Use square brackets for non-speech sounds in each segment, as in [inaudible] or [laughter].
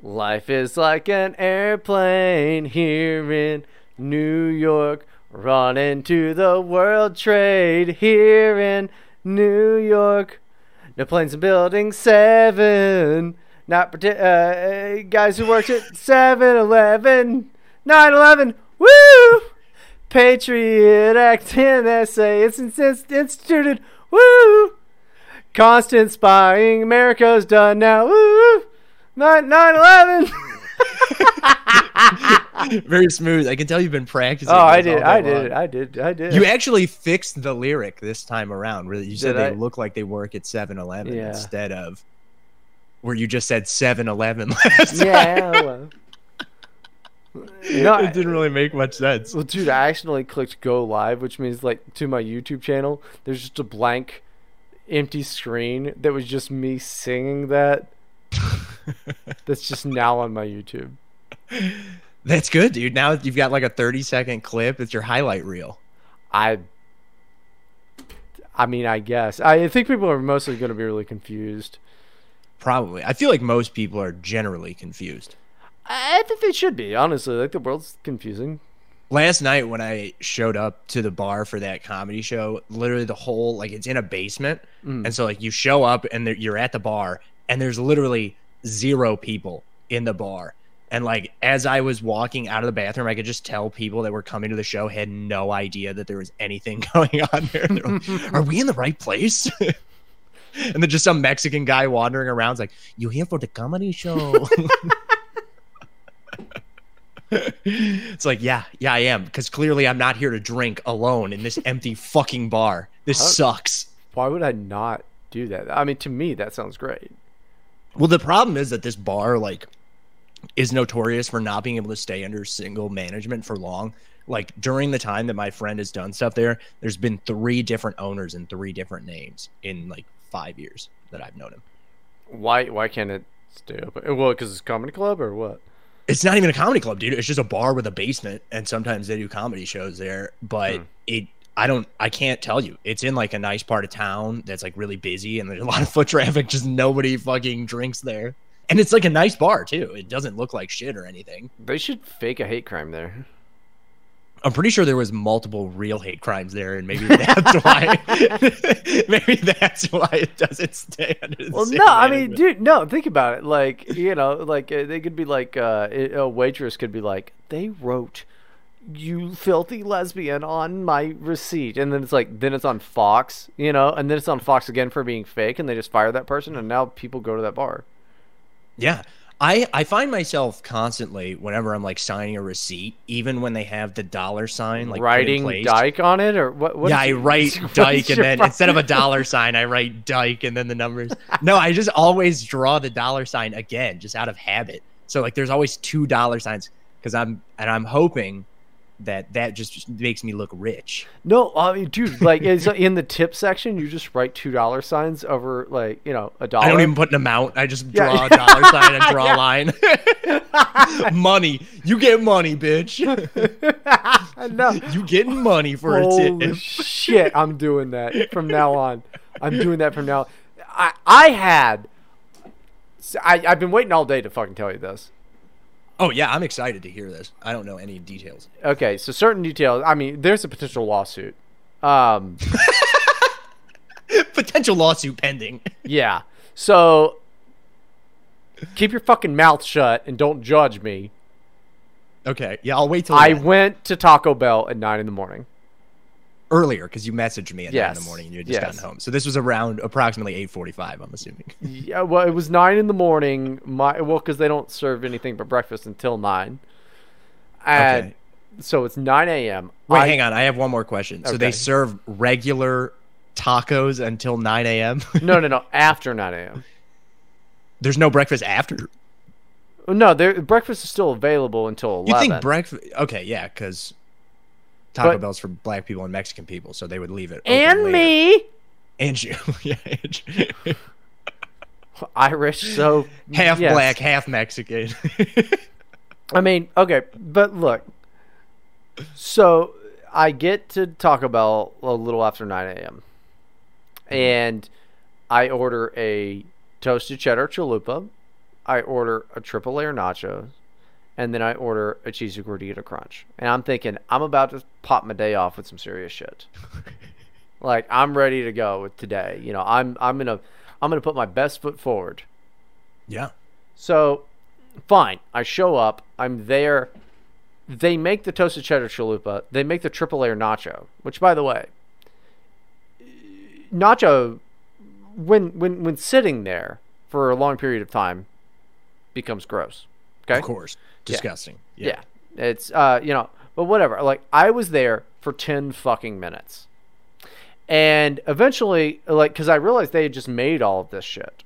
Life is like an airplane here in New York, running to the World Trade here in New York. No planes in Building 7. Not uh, uh, guys who worked at [laughs] 7 Eleven, 9 11. Woo! Patriot Act NSA. It's insist- instituted. Woo! Constant spying. America's done now. Woo! 9 11. [laughs] Very smooth. I can tell you've been practicing. Oh, I did. I long. did. I did. I did. You actually fixed the lyric this time around. Really, you said Did they I? look like they work at 7-Eleven Yeah. instead of where you just said 7-Eleven [laughs] last time. yeah. Well. [laughs] No, it didn't really make much sense. Well, dude, I accidentally clicked go live, which means like to my YouTube channel, there's just a blank, empty screen that was just me singing that. That's just now on my YouTube. That's good, dude. Now you've got like a 30 second clip. It's your highlight reel. I. I mean, I guess I think people are mostly going to be really confused. Probably. I feel like most people are generally confused. I think they should be honestly. Like the world's confusing. Last night when I showed up to the bar for that comedy show, literally the whole like it's in a basement, Mm. and so like you show up and you're at the bar, and there's literally zero people in the bar. And like as I was walking out of the bathroom, I could just tell people that were coming to the show had no idea that there was anything [laughs] going on there. They're like, [laughs] Are we in the right place? [laughs] and then just some Mexican guy wandering around is like, "You here for the comedy show?" it's like, yeah, yeah, I am, because clearly I'm not here to drink alone in this empty fucking bar. This sucks. Why would I not do that? I mean, to me, that sounds great. Well, the problem is that this bar like is notorious for not being able to stay under single management for long. Like during the time that my friend has done stuff there, there's been three different owners and three different names in like five years that I've known him. Why? Why can't it stay open? Well, because it's a comedy club or what? It's not even a comedy club, dude. It's just a bar with a basement, and sometimes they do comedy shows there. But Hmm. it, I don't, I can't tell you. It's in like a nice part of town that's like really busy, and there's a lot of foot traffic. Just nobody fucking drinks there, and it's like a nice bar too. It doesn't look like shit or anything. They should fake a hate crime there. I'm pretty sure there was multiple real hate crimes there, and maybe that's [laughs] why. [laughs] maybe that's why it doesn't. The Well, no, I mean, dude, no. Think about it. Like, you know, like uh, they could be like uh, a waitress could be like, they wrote, "You filthy lesbian" on my receipt, and then it's like, then it's on Fox, you know, and then it's on Fox again for being fake, and they just fire that person, and now people go to that bar. Yeah. I, I find myself constantly whenever I'm like signing a receipt, even when they have the dollar sign like Writing. Dyke on it, or what? what yeah, I write [laughs] Dyke and then instead of a dollar sign, I write Dyke and then the numbers. No, I just always draw the dollar sign again, just out of habit. So like, there's always two dollar signs because I'm and I'm hoping that that just makes me look rich. No, I mean, dude, like it's [laughs] in the tip section, you just write two dollar signs over, like you know, a dollar. I don't even put an amount. I just Yeah. draw a dollar sign and [laughs] draw a line. [laughs] money, you get money, bitch. no. You getting money for a tip. shit! I'm doing that from now on. I'm doing that from now. I I had. I I've been waiting all day to fucking tell you this. Oh yeah, I'm excited to hear this. I don't know any details. Okay, so certain details. I mean, there's a potential lawsuit. Um, [laughs] Potential lawsuit pending. [laughs] yeah. So keep your fucking mouth shut and don't judge me. Okay, yeah, I'll wait till I then. went to Taco Bell at nine in the morning. Earlier because you messaged me at nine in the morning and you had just yes. gotten home. So this was around approximately eight forty-five. I'm assuming. [laughs] Yeah, well, it was nine in the morning. My well, because they don't serve anything but breakfast until nine. And Okay. so it's nine a.m. Wait, I- hang on. I have one more question. So they serve regular tacos until nine a.m. [laughs] No, no, no. After nine a.m. There's no breakfast after. No, there, breakfast is still available until You eleven. think breakfast? Okay, yeah, because Taco But- Bell's for black people and Mexican people, so they would leave it. and later. me, and you, [laughs] yeah, and you. [laughs] Irish. So half yes. black, half Mexican. [laughs] I mean, okay, but look. So I get to Taco Bell a little after nine a.m. Mm-hmm. and I order a toasted cheddar chalupa. I order a triple layer nachos, and then I order a cheesy gordita crunch. And I'm thinking I'm about to pop my day off with some serious shit. [laughs] like I'm ready to go with today. You know, I'm I'm gonna I'm gonna put my best foot forward. Yeah. So, fine. I show up. I'm there. They make the toasted cheddar chalupa. They make the triple layer nacho, which, by the way, nacho, when when when sitting there for a long period of time, becomes gross. Okay. Of course. Disgusting. Yeah. It's uh, you know, but whatever. Like I was there for 10 fucking minutes. And eventually like cuz I realized they had just made all of this shit.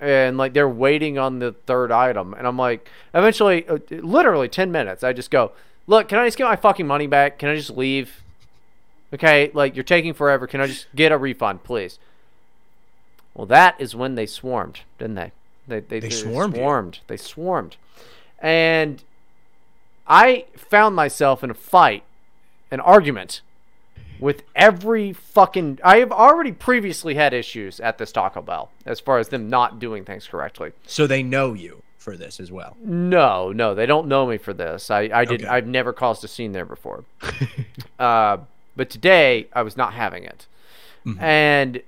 And like they're waiting on the third item and I'm like eventually uh, literally 10 minutes I just go, "Look, can I just get my fucking money back? Can I just leave?" Okay, like you're taking forever. Can I just get a refund, please? Well, that is when they swarmed, didn't they? They they, They swarmed you. swarmed. They swarmed. And I found myself in a fight, an argument with every fucking. I have already previously had issues at this Taco Bell as far as them not doing things correctly. So they know you for this as well. No, no, they don't know me for this. I, I did. Okay. I've never caused a scene there before. [laughs] uh, but today I was not having it, Mhm. and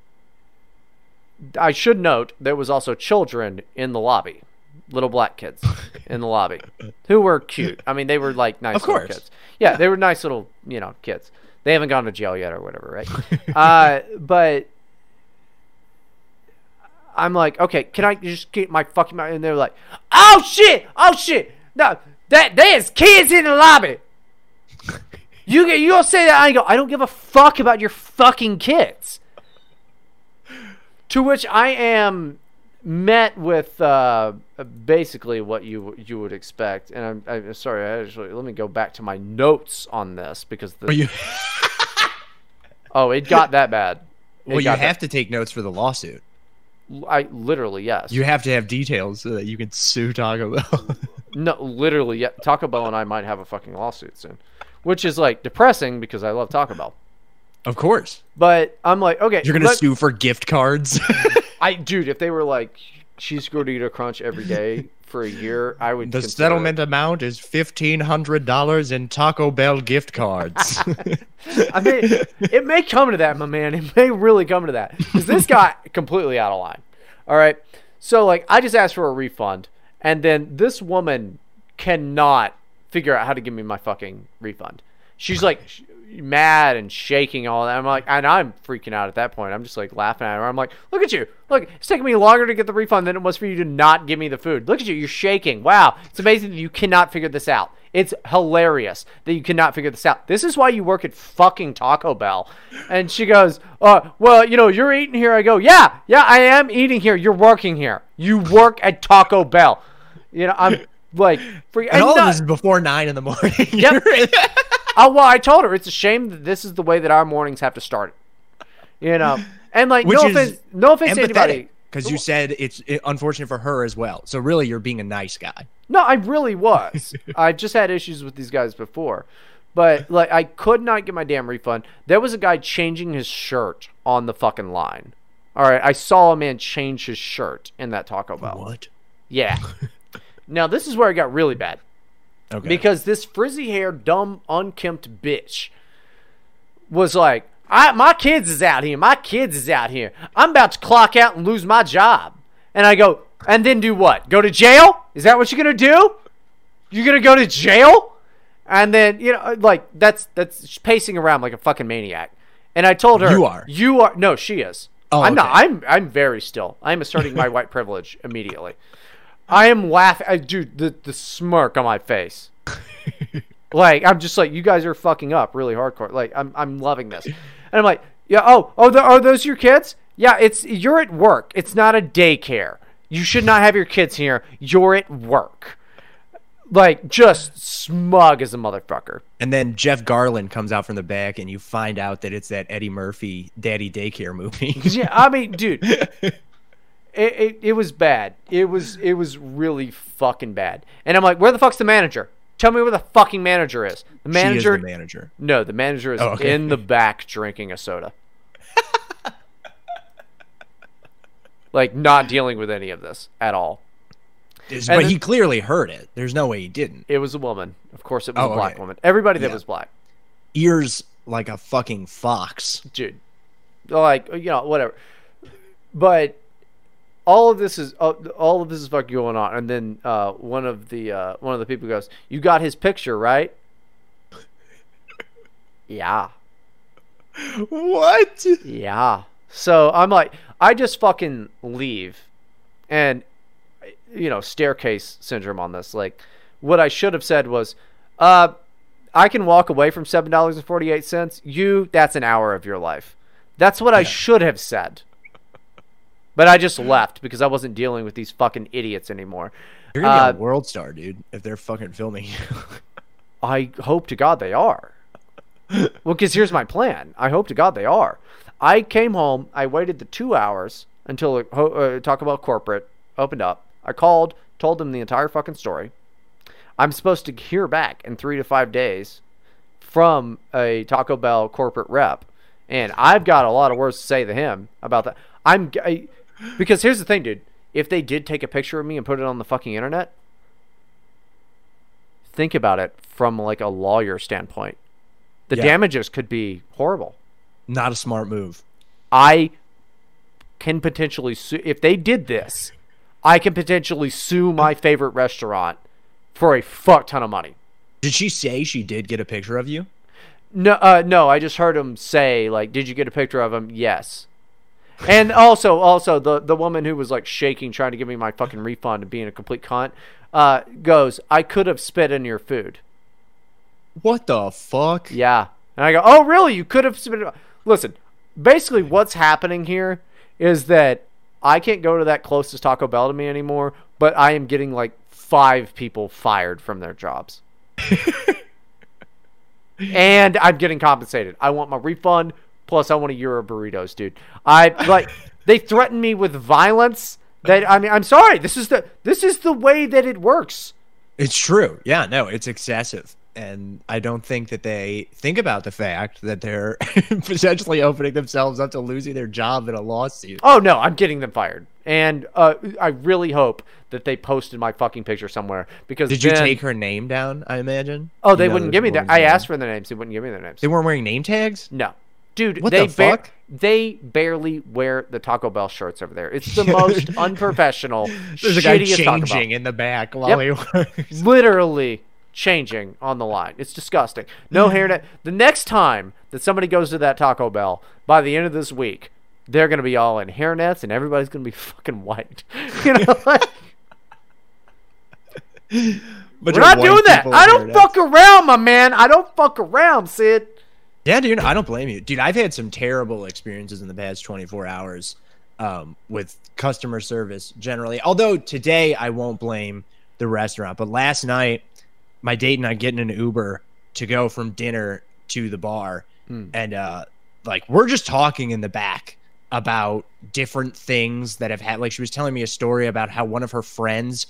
I should note there was also children in the lobby, little black kids [laughs] in the lobby, who were cute. I mean, they were like nice Of little course. kids. Yeah, they were nice little you know kids. They haven't gone to jail yet or whatever, right? [laughs] uh, but I'm like, okay, can I just get my fucking mouth? And they're like, oh shit, oh shit, no, that there's kids in the lobby. [laughs] You get, you gonna say that? I go, I don't give a fuck about your fucking kids. To which I am met with uh, basically what you you would expect, and I'm, I'm sorry. I actually let me go back to my notes on this because the you [laughs] oh, it got that bad. It Well, you have to take notes for the lawsuit. I literally yes. You have to have details so that you can sue Taco Bell. [laughs] No, literally, yeah. Taco Bell and I might have a fucking lawsuit soon, which is like depressing because I love Taco Bell. of course. But I'm like, okay, You're going to let- sue for gift cards. [laughs] I, dude, if they were like cheese gordita crunch every day for a year, I would. the settlement amount is $1,500 in Taco Bell gift cards. [laughs] I mean, it may come to that, my man. It may really come to that because this got completely out of line. All right, so like, I just asked for a refund, and then this woman cannot figure out how to give me my fucking refund. She's like mad and shaking all that. I'm like, and I'm freaking out at that point. I'm just like laughing at her. I'm like, look at you. Look, it's taking me longer to get the refund than it was for you to not give me the food. Look at you. You're shaking. Wow. It's amazing that you cannot figure this out. It's hilarious that you cannot figure this out. This is why you work at fucking Taco Bell. And she goes, uh, well, you know, you're eating here. I go, yeah, yeah, I am eating here. You're working here. You work at Taco Bell. You know, I'm like, free- and all no- of this is before 9 in the morning. Yep. [laughs] Oh well, I told her it's a shame that this is the way that our mornings have to start. You know, and like Which no offense, no offense to anybody. Because you said it's unfortunate for her as well. So really, you're being a nice guy. No, I really was. I just had issues with these guys before, but like I could not get my damn refund. There was a guy changing his shirt on the fucking line. All right, I saw a man change his shirt in that Taco Bell. What? Yeah. now this is where it got really bad. Okay. because this frizzy haired, dumb, unkempt bitch was like, I, my kids is out here. My kids is out here. I'm about to clock out and lose my job. And I go, and then do what? Go to jail? Is that what you're gonna do? You're gonna go to jail? And then you know, like that's that's pacing around like a fucking maniac. And I told her, You are. you are. No, she is. Oh, I'm not. I'm I'm very still. I'm asserting my [laughs] white privilege immediately. I am laughing, I, dude. The the smirk on my face. [laughs] like I'm just like you guys are fucking up really hardcore. Like I'm I'm loving this, and I'm like, yeah. Oh oh, the, are those your kids? Yeah, it's you're at work. It's not a daycare. You should not have your kids here. You're at work. Like just smug as a motherfucker. And then Jeff Garlin comes out from the back, and you find out that it's that Eddie Murphy Daddy Daycare movie. Yeah, I mean, dude, [laughs] it, it it was bad. It was it was really fucking bad. And I'm like, where the fuck's the manager? Tell me where the fucking manager is. The manager, She is the manager. no, the manager is Oh, okay. in the back drinking a soda. [laughs] like not dealing with any of this at all. Is- but then- he clearly heard it. There's no way he didn't. It was a woman. Of course, it was Oh, a black okay. woman. Everybody that Yeah. was black, Ears like a fucking fox. dude. Like you know, whatever. But all of this is uh, all of this is fucking going on, and then uh, one of the uh, one of the people goes, "You got his picture, right?" yeah, What? yeah. So I'm like, I just fucking leave, and you know, staircase syndrome on this. Like, what I should have said was, uh, I can walk away from seven dollars and forty eight cents. You, that's an hour of your life. That's what I should have said. But I just left because I wasn't dealing with these fucking idiots anymore. You're gonna Uh, be a world star, dude. If they're fucking filming you. [laughs] I hope to God they are. well, because here's my plan. I hope to God they are. I came home. I waited the two hours until uh, uh, Taco Bell corporate opened up. I called, told them the entire fucking story. I'm supposed to hear back in three to five days from a Taco Bell corporate rep, and I've got a lot of words to say to him about that. I'm I, because here's the thing, dude. If they did take a picture of me and put it on the fucking internet, think about it from like a lawyer standpoint. The Yeah. damages could be horrible. Not a smart move. I can potentially sue if they did this. I can potentially sue my favorite restaurant for a fuck ton of money. Did she say she did get a picture of you? No, uh, no. I just heard him say like, "Did you get a picture of him?" Yes. And also, also the the woman who was like shaking, trying to give me my fucking refund and being a complete cunt, uh, goes, "I could have spit in your food." What the fuck? Yeah. And I go, oh, really? You could have submitted. Listen, basically, what's happening here is that I can't go to that closest Taco Bell to me anymore, but I am getting like five people fired from their jobs. [laughs] and I'm getting compensated. I want my refund, plus I want a euro burritos, dude. I like [laughs] they threaten me with violence. That I mean, I'm sorry. This is the this is the way that it works. It's true. Yeah, no, it's excessive. And I don't think that they think about the fact that they're [laughs] potentially opening themselves up to losing their job in a lawsuit. Oh no, I'm getting them fired, and uh, I really hope that they posted my fucking picture somewhere because Did you take her name down? I imagine. Oh, they You know, wouldn't give me that. I asked for their names. They wouldn't give me their names. They weren't wearing name tags. No, dude. What they the ba- fuck? They barely wear the Taco Bell shirts over there. It's the [laughs] most unprofessional, There's a guy shittiest Taco Bell. changing in the back while Yep. he works. [laughs] literally changing on the line. It's disgusting. No hairnet. The next time that somebody goes to that Taco Bell, by the end of this week, they're gonna be all in hairnets, and everybody's gonna be [laughs] fucking white. You know, like, But we're not doing that. I don't fuck around, my man. I don't fuck around, Sid. Yeah, dude, I don't blame you. Dude, I've had some terrible experiences in the past 24 hours um, with customer service generally. Although today I won't blame the restaurant, but last night my date and I getting an Uber to go from dinner to the bar, Hmm. and uh, like we're just talking in the back about different things that have had. Like she was telling me a story about how one of her friends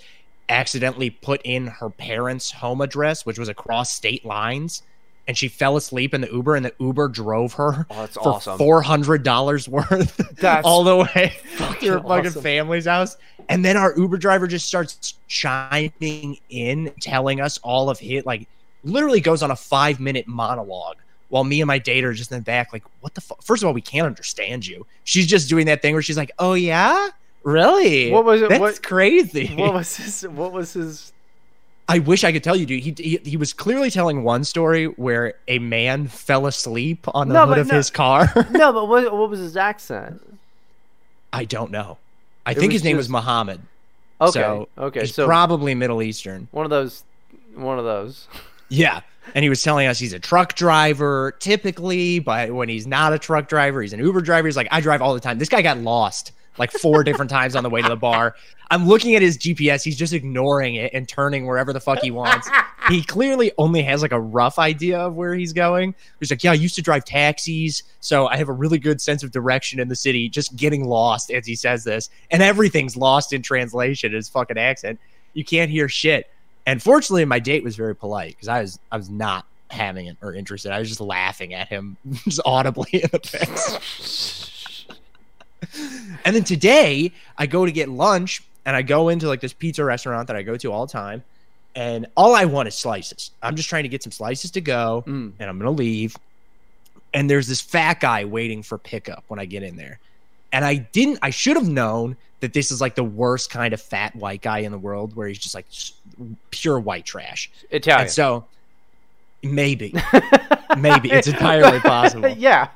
accidentally put in her parents' home address, which was across state lines, and she fell asleep in the Uber, and the Uber drove her Oh, for awesome. four hundred dollars worth That's [laughs] all the way to her fucking awesome. family's house. And then our Uber driver just starts chiming in, telling us all of his like literally goes on a five minute monologue while me and my date are just in the back, like, what the fuck? First of all, we can't understand you. She's just doing that thing where she's like, Oh yeah? Really? What was it- That's what- crazy. What was his? What was his? I wish I could tell you, dude. He, he he was clearly telling one story where a man fell asleep on the No, hood of no- his car. [laughs] No, but what, what was his accent? I don't know. I It think his name was just- Muhammad. Okay, So, okay, He's so probably Middle Eastern. one of those, one of those. [laughs] Yeah. And he was telling us he's a truck driver typically, but when he's not a truck driver, he's an Uber driver. He's like, I drive all the time. This guy got lost like four different times on the way to the bar. I'm looking at his GPS. He's just ignoring it and turning wherever the fuck he wants. He clearly only has like a rough idea of where he's going. He's like, Yeah, I used to drive taxis. So I have a really good sense of direction in the city, just getting lost as he says this. And everything's lost in translation, his fucking accent. You can't hear shit. And fortunately, my date was very polite because I was I was not having it or interested. I was just laughing at him [laughs] just audibly in the face. [laughs] and then today, I go to get lunch and I go into like this pizza restaurant that I go to all the time, and all I want is slices. I'm just trying to get some slices to go, Mm. and I'm gonna leave. And there's this fat guy waiting for pickup when I get in there, and I didn't. I should have known that this is like the worst kind of fat white guy in the world, where he's just like pure white trash. Italian. And so maybe, [laughs] maybe it's entirely possible. [laughs] yeah.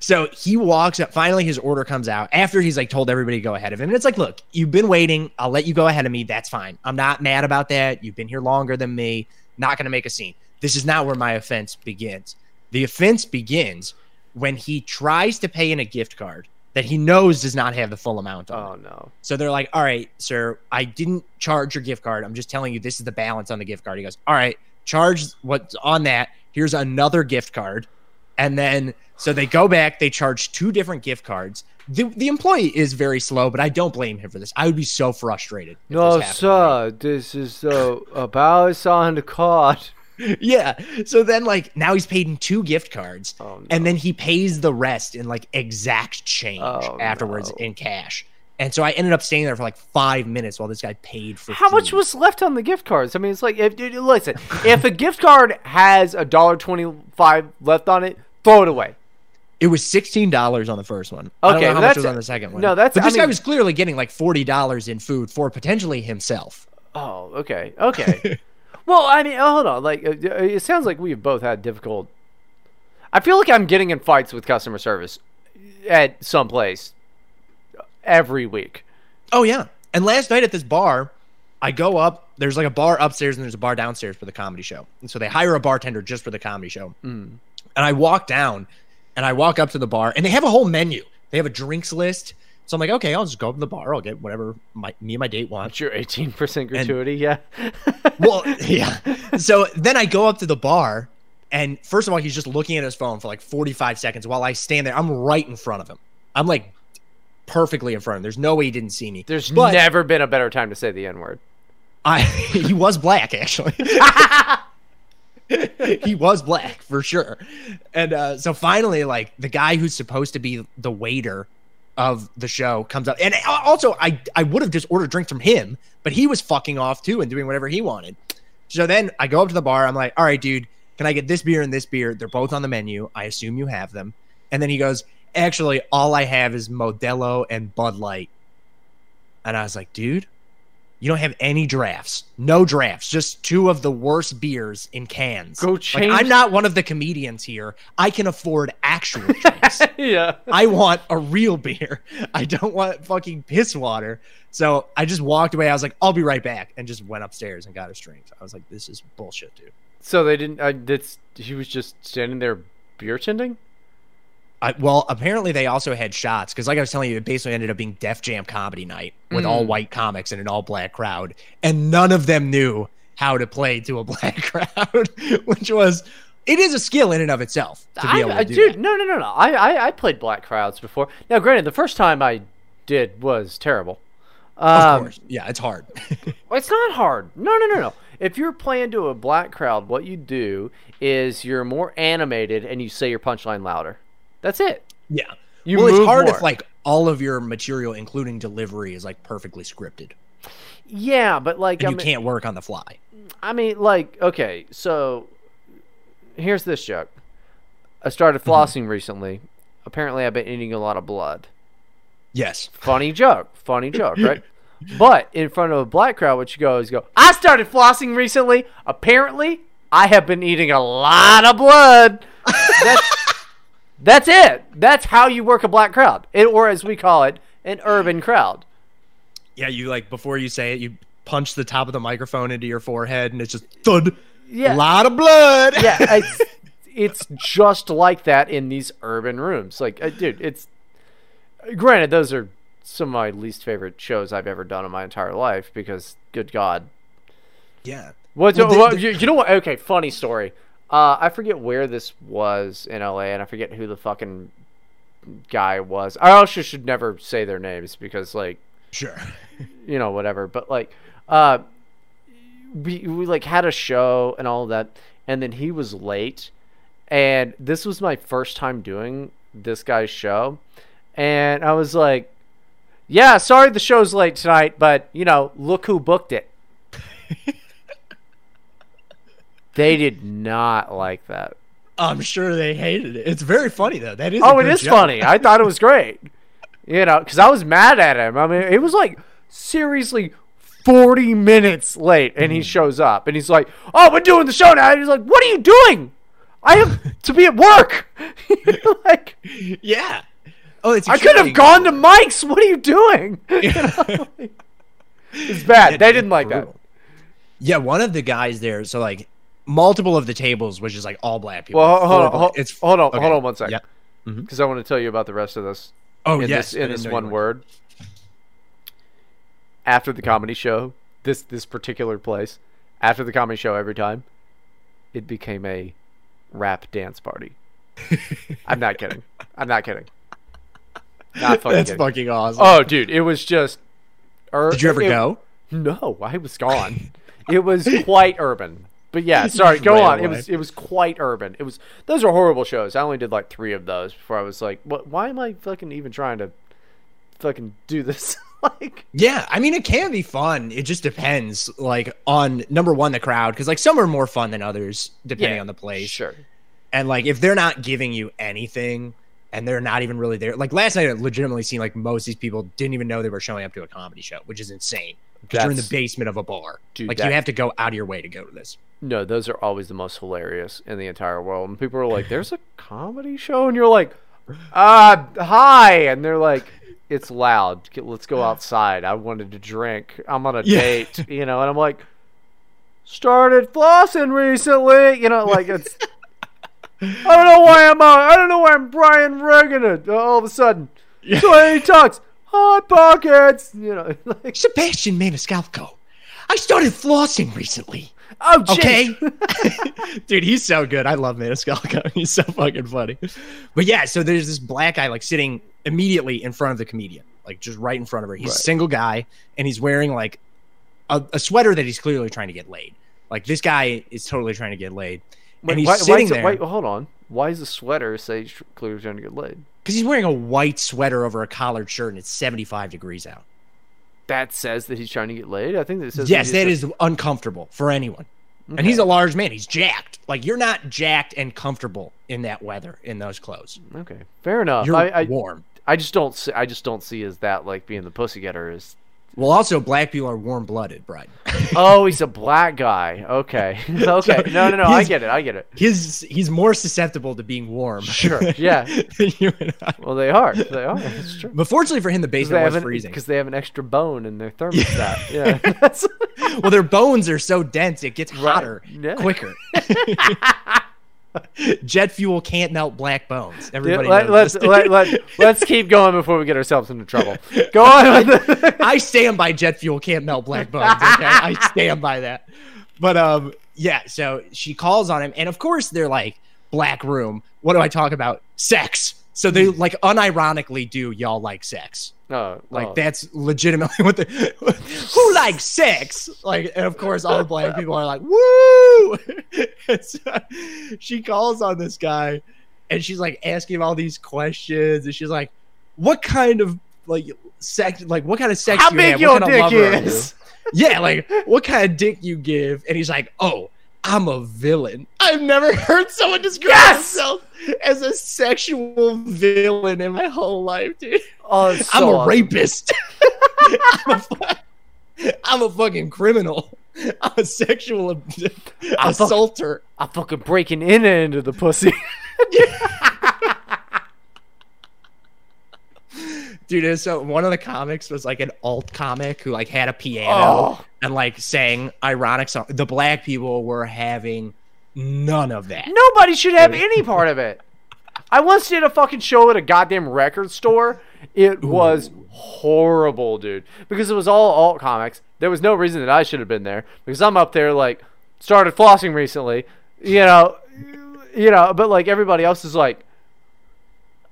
So he walks up. Finally, his order comes out after he's like told everybody to go ahead of him. And it's like, look, you've been waiting. I'll let you go ahead of me. That's fine. I'm not mad about that. You've been here longer than me. Not going to make a scene. This is not where my offense begins. The offense begins when he tries to pay in a gift card that he knows does not have the full amount on. Oh, it. Oh no. So they're like, all right, sir, I didn't charge your gift card. I'm just telling you this is the balance on the gift card. He goes, all right, charge what's on that. Here's another gift card. And then, so they go back, they charge two different gift cards. The, the employee is very slow, but I don't blame him for this. I would be so frustrated. No, this sir. This is uh, about on the card. [laughs] Yeah. So then, like, now he's paid in two gift cards. Oh, no. and then he pays the rest in like exact change Oh, afterwards no. in cash. And so I ended up staying there for like five minutes while this guy paid for How much was left on the gift cards? I mean, it's like if listen, if a gift card has a dollar twenty-five left on it, throw it away. It was sixteen dollars on the first one. I don't Okay, know how much was on the second one. no, that's- But I this guy was clearly getting like forty dollars in food for potentially himself. Oh, okay, okay. [laughs] well, I mean, hold on. Like, uh, it sounds like we've both had difficult. I feel like I'm getting in fights with customer service at some place every week. Oh yeah. And last night at this bar, I go up. There's like a bar upstairs and there's a bar downstairs for the comedy show. And so they hire a bartender just for the comedy show. Mm. And I walk down and I walk up to the bar and they have a whole menu. They have a drinks list. So I'm like, okay, I'll just go up to the bar. I'll get whatever my, me and my date want. What's your eighteen percent gratuity? yeah. [laughs] well, yeah. So then I go up to the bar, and first of all, he's just looking at his phone for like 45 seconds while I stand there. I'm right in front of him. I'm like perfectly in front of him. There's no way he didn't see me. There's But never been a better time to say the N word. I [laughs] he was black actually. [laughs] he was black for sure. And uh, so finally, like the guy who's supposed to be the waiter of the show comes up, and also I I would have just ordered drinks from him, but he was fucking off too and doing whatever he wanted. So then I go up to the bar. I'm like, all right, dude, can I get this beer and this beer? They're both on the menu. I assume you have them. And then he goes, actually, all I have is Modelo and Bud Light. And I was like, dude, you don't have any drafts. No drafts. Just two of the worst beers in cans. Go Like, change- I'm not one of the comedians here. I can afford actual [laughs] drinks. yeah. I want a real beer. I don't want fucking piss water. So I just walked away. I was like, I'll be right back, and just went upstairs and got his drinks. I was like, this is bullshit, dude. So they didn't. Uh, that's he was just standing there beer tending. I, well, apparently they also had shots because, like I was telling you, it basically ended up being Def Jam comedy night with all Mm. white comics and an all black crowd, and none of them knew how to play to a [laughs] black crowd, [laughs] which was it is a skill in and of itself to be I, able to I, do dude, that. no, no, no, no. I, I, I played black crowds before. Now, granted, the first time I did was terrible. Of Um, course, yeah, it's hard. [laughs] It's not hard. No, no, no, no. If you're playing to a black crowd, what you do is you're more animated and you say your punchline louder. That's it. yeah, You well, it's hard more. if like all of your material, including delivery, is like perfectly scripted, Yeah, but like and you mean, can't work on the fly. I mean, like, okay, so here's this joke. I started mm-hmm. flossing recently. Apparently, I've been eating a lot of blood. Yes, Funny joke. Funny joke, right? [laughs] But in front of a black crowd, what you go is go, I started flossing recently. Apparently, I have been eating a lot of blood. [laughs] That's, that's it. That's how you work a black crowd. It, or as we call it, an urban crowd. yeah. You like before you say it, you punch the top of the microphone into your forehead, and it's just thud. Yeah. A lot of blood. yeah, [laughs] it's it's just like that in these urban rooms. Like, uh, dude, it's granted those are some of my least favorite shows I've ever done in my entire life because, good God, yeah. what? Well, the- what- the- you, you know what? Okay, funny story. Uh, I forget where this was in LA, and I forget who the fucking guy was. I also should never say their names because, like, Sure. [laughs] you know, whatever. But like, uh, we we like had a show and all that, and then he was late, and this was my first time doing this guy's show, and I was like, yeah, sorry the show's late tonight, but you know, look who booked it. [laughs] they did not like that. I'm sure they hated it. It's very funny though. That is. Oh, it is joke. funny. I thought it was [laughs] great. You know, because I was mad at him. I mean, it was like seriously 40 minutes late, and he mm. shows up, and he's like, "Oh, we're doing the show now." And he's like, "What are you doing? I have [laughs] to be at work." [laughs] like, yeah. Oh, it's. I could have gone to Mike's. What are you doing? You know? it's bad. They didn't like that. Yeah, one of the guys there. So like multiple of the tables was just like all black people. Well, hold, on, hold, it's hold on, okay. hold on one second. Yeah. Because mm-hmm. I want to tell you about the rest of this. Oh in yes, this, in this one word. After the comedy show, this this particular place, after the comedy show, every time, it became a rap dance party. [laughs] I'm not kidding. I'm not kidding. Not fucking That's kidding. fucking awesome. Oh, dude, it was just. Ur- Did you ever it, go? No, I was gone. it was quite urban. But yeah, sorry, go on. Away. It was it was quite urban. It was those are horrible shows. I only did like three of those before I was like, what? Why am I fucking even trying to fucking do this? [laughs] like, yeah, I mean, it can be fun. It just depends, like on number one, the crowd, because like some are more fun than others depending yeah, on the place. Sure. And like if they're not giving you anything, and they're not even really there. Like last night, it legitimately seemed like most of these people didn't even know they were showing up to a comedy show, which is insane. Because you're in the basement of a bar. Dude, like you have to go out of your way to go to this. No, those are always the most hilarious in the entire world. And people are like, "There's a comedy show," and you're like, "Uh, hi," and they're like, "It's loud. Let's go outside. I wanted to drink. I'm on a yeah. date, you know." And I'm like, "Started flossing recently," you know, like it's. I don't know why I'm. Uh, I don't know why I'm Brian Regan. All of a sudden, yeah. so he talks hot pockets. You know, [laughs] like Sebastian Maniscalco. I started flossing recently. Oh, okay. [laughs] [laughs] Dude, he's so good. I love Maniscalco. He's so fucking funny. But yeah, so there's this black guy like sitting immediately in front of the comedian, like just right in front of her. He's right. a single guy and he's wearing like a, a, sweater that he's clearly trying to get laid. Like this guy is totally trying to get laid. Wait, and he's why, sitting why there. Wait, hold on. Why is the sweater say clearly trying to get laid? Because he's wearing a white sweater over a collared shirt and it's 75 degrees out that says that he's trying to get laid. I think that says yes, that, that is uncomfortable for anyone. Okay. And he's a large man. He's jacked. Like you're not jacked and comfortable in that weather in those clothes. Okay, fair enough. You're I, I, warm. I just don't. See, I just don't see as that like being the pussy getter is well, also black people are warm blooded, Brian. [laughs] oh, he's a black guy. Okay, [laughs] [laughs] okay. No, no, no. I get it. I get it. He's he's more susceptible to being warm. Sure. Yeah. well, they are. They are. It's true. But fortunately for him, the basement was an, freezing because they have an extra bone in their thermostat. yeah. well, their bones are so dense it gets hotter right. yeah. quicker. Jet fuel can't melt black bones. Everybody, let, us let, let, let's keep going before we get ourselves into trouble. Go on. I stand by jet fuel can't melt black bones. Okay, I stand by that. But um, yeah. So she calls on him, and of course they're like black room. What do I talk about? Sex. So they hmm. like unironically do y'all like sex. Oh, oh. like oh. that's legitimately [laughs] what the who likes sex? Like, and of course, all the black people are like, "Woo!" [laughs] so she calls on this guy, and she's like asking him all these questions, and she's like, "What kind of like sex? Like, what kind of sex? How you big have? your dick is?" yeah, like, what kind of dick you give? And he's like, "Oh." I'm a villain. I've never [laughs] heard someone describe yes! himself as a sexual villain in my whole life, dude. Oh, [laughs] so I'm a awesome. rapist. [laughs] I'm, a, I'm, a fucking criminal. I'm a sexual I'm assaulter. Fuck, I'm fucking breaking in and into the pussy. Dude, so one of the comics was like an alt comic who like had a piano oh. and like sang ironic songs. The black people were having none of that. Nobody should have any part of it. I once did a fucking show at a goddamn record store. It Ooh. was horrible, dude. Because it was all alt comics. There was no reason that I should have been there. Because I'm up there like started flossing recently. You know you know, but like everybody else is like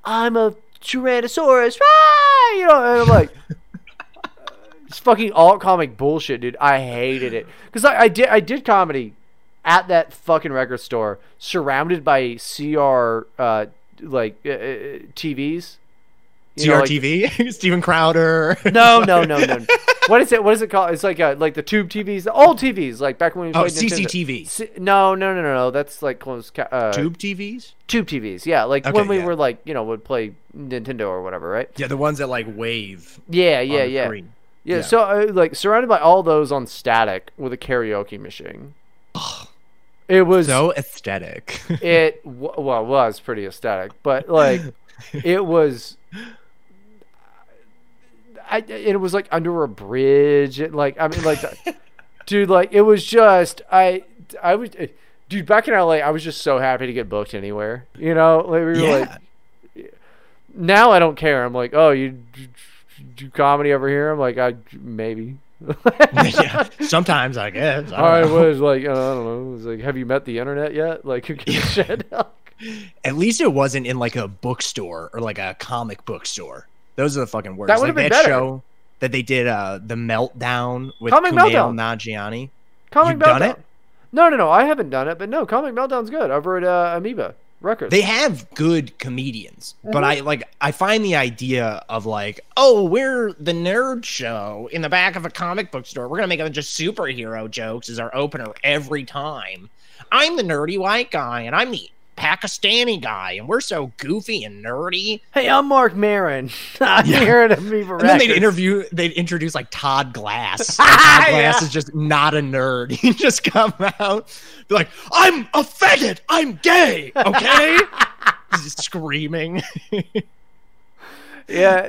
I'm a Tyrannosaurus, ah! You know, and I'm like, [laughs] it's fucking alt comic bullshit, dude. I hated it because I, I did I did comedy at that fucking record store, surrounded by CR uh, like uh, uh TVs. You know, like- CRTV, [laughs] Steven Crowder. no, [laughs] no, no, no. What is it? What is it called? It's like a, like the tube TVs, the old TVs, like back when we Oh, played. CCTV. C- no, no, no, no, no. That's like close. Ca- uh, Tube TVs. tube TVs. Yeah, like Okay, when we yeah. were like you know would play Nintendo or whatever, right? Yeah, the ones that like wave. Yeah, yeah, yeah. screen. Yeah, Yeah. so uh, like surrounded by all those on static with a karaoke machine. It was So aesthetic. it w- well it was pretty aesthetic, but like [laughs] it was. I, it was like under a bridge. And, like I mean, like, [laughs] dude, like it was just I I was, eh, dude. Back in LA, I was just so happy to get booked anywhere. You know, like we were like. Now I don't care. I'm like, oh, you do comedy over here? I'm like, I maybe. [laughs] yeah. Sometimes I guess. I I was like, I don't know. It was like, have you met the internet yet? [laughs] Like, who gives a shit? At least it wasn't in like a bookstore or like a comic book store. Those are the fucking worst. That would've been that better. show that they did uh the meltdown with Comic Kumail Meltdown. Nanjiani. Comic You've done it? No, no, no. I haven't done it, but no, Comic Meltdown's good over at uh, Amoeba Records. They have good comedians, Mm-hmm. but I like I find the idea of like, oh, we're the nerd show in the back of a comic book store. We're gonna make a bunch of superhero jokes as our opener every time. I'm the nerdy white guy, and I'm the Pakistani guy, and we're so goofy and nerdy. hey, I'm Marc Maron. [laughs] I'm Yeah. here at Amoeba And then they'd interview, they'd introduce like Todd Glass. [laughs] Todd Glass Yeah. is just not a nerd. [laughs] He just come out, be like, "I'm a faggot. I'm gay." Okay, He's just screaming. yeah,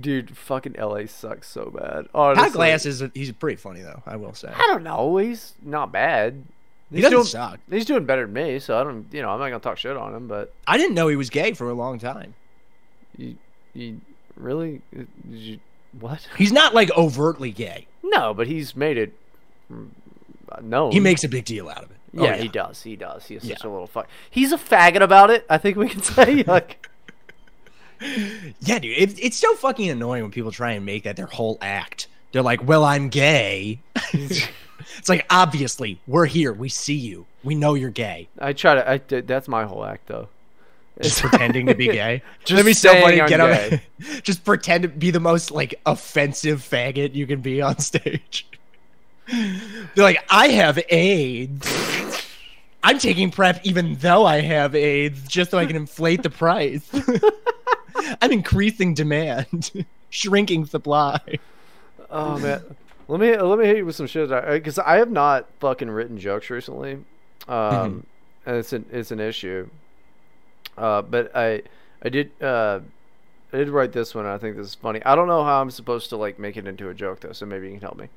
dude, fucking LA sucks so bad. Honestly. Todd Glass is he's pretty funny though. I will say I don't know. He's not bad. He He's doesn't doing, suck. he's doing better than me, so I don't. You know, I'm not gonna talk shit on him, but I didn't know he was gay for a long time. you, you really, did you, what? [laughs] He's not like overtly gay. No, but he's made it mm, known. He makes a big deal out of it. Oh, Yeah, he does. He does. He's such a little fuck. He's a faggot about it. I think we can [laughs] say like. [laughs] Yeah, dude, it, it's so fucking annoying when people try and make that their whole act. They're like, "Well, I'm gay." It's like obviously we're here. We see you. We know you're gay. I try to. I, that's my whole act though. Just pretending to be [laughs] gay. Just That'd be so saying funny. to I'm Get gay. [laughs] just pretend to be the most like offensive faggot you can be on stage. They're like, I have AIDS. I'm taking PrEP even though I have AIDS, just so I can inflate the price. [laughs] I'm increasing demand, shrinking supply. Oh man, let me let me hit you with some shit because I have not fucking written jokes recently, um, Mm-hmm. and it's an it's an issue. Uh, but I I did uh, I did write this one. and I think this is funny. I don't know how I'm supposed to like make it into a joke though, so maybe you can help me.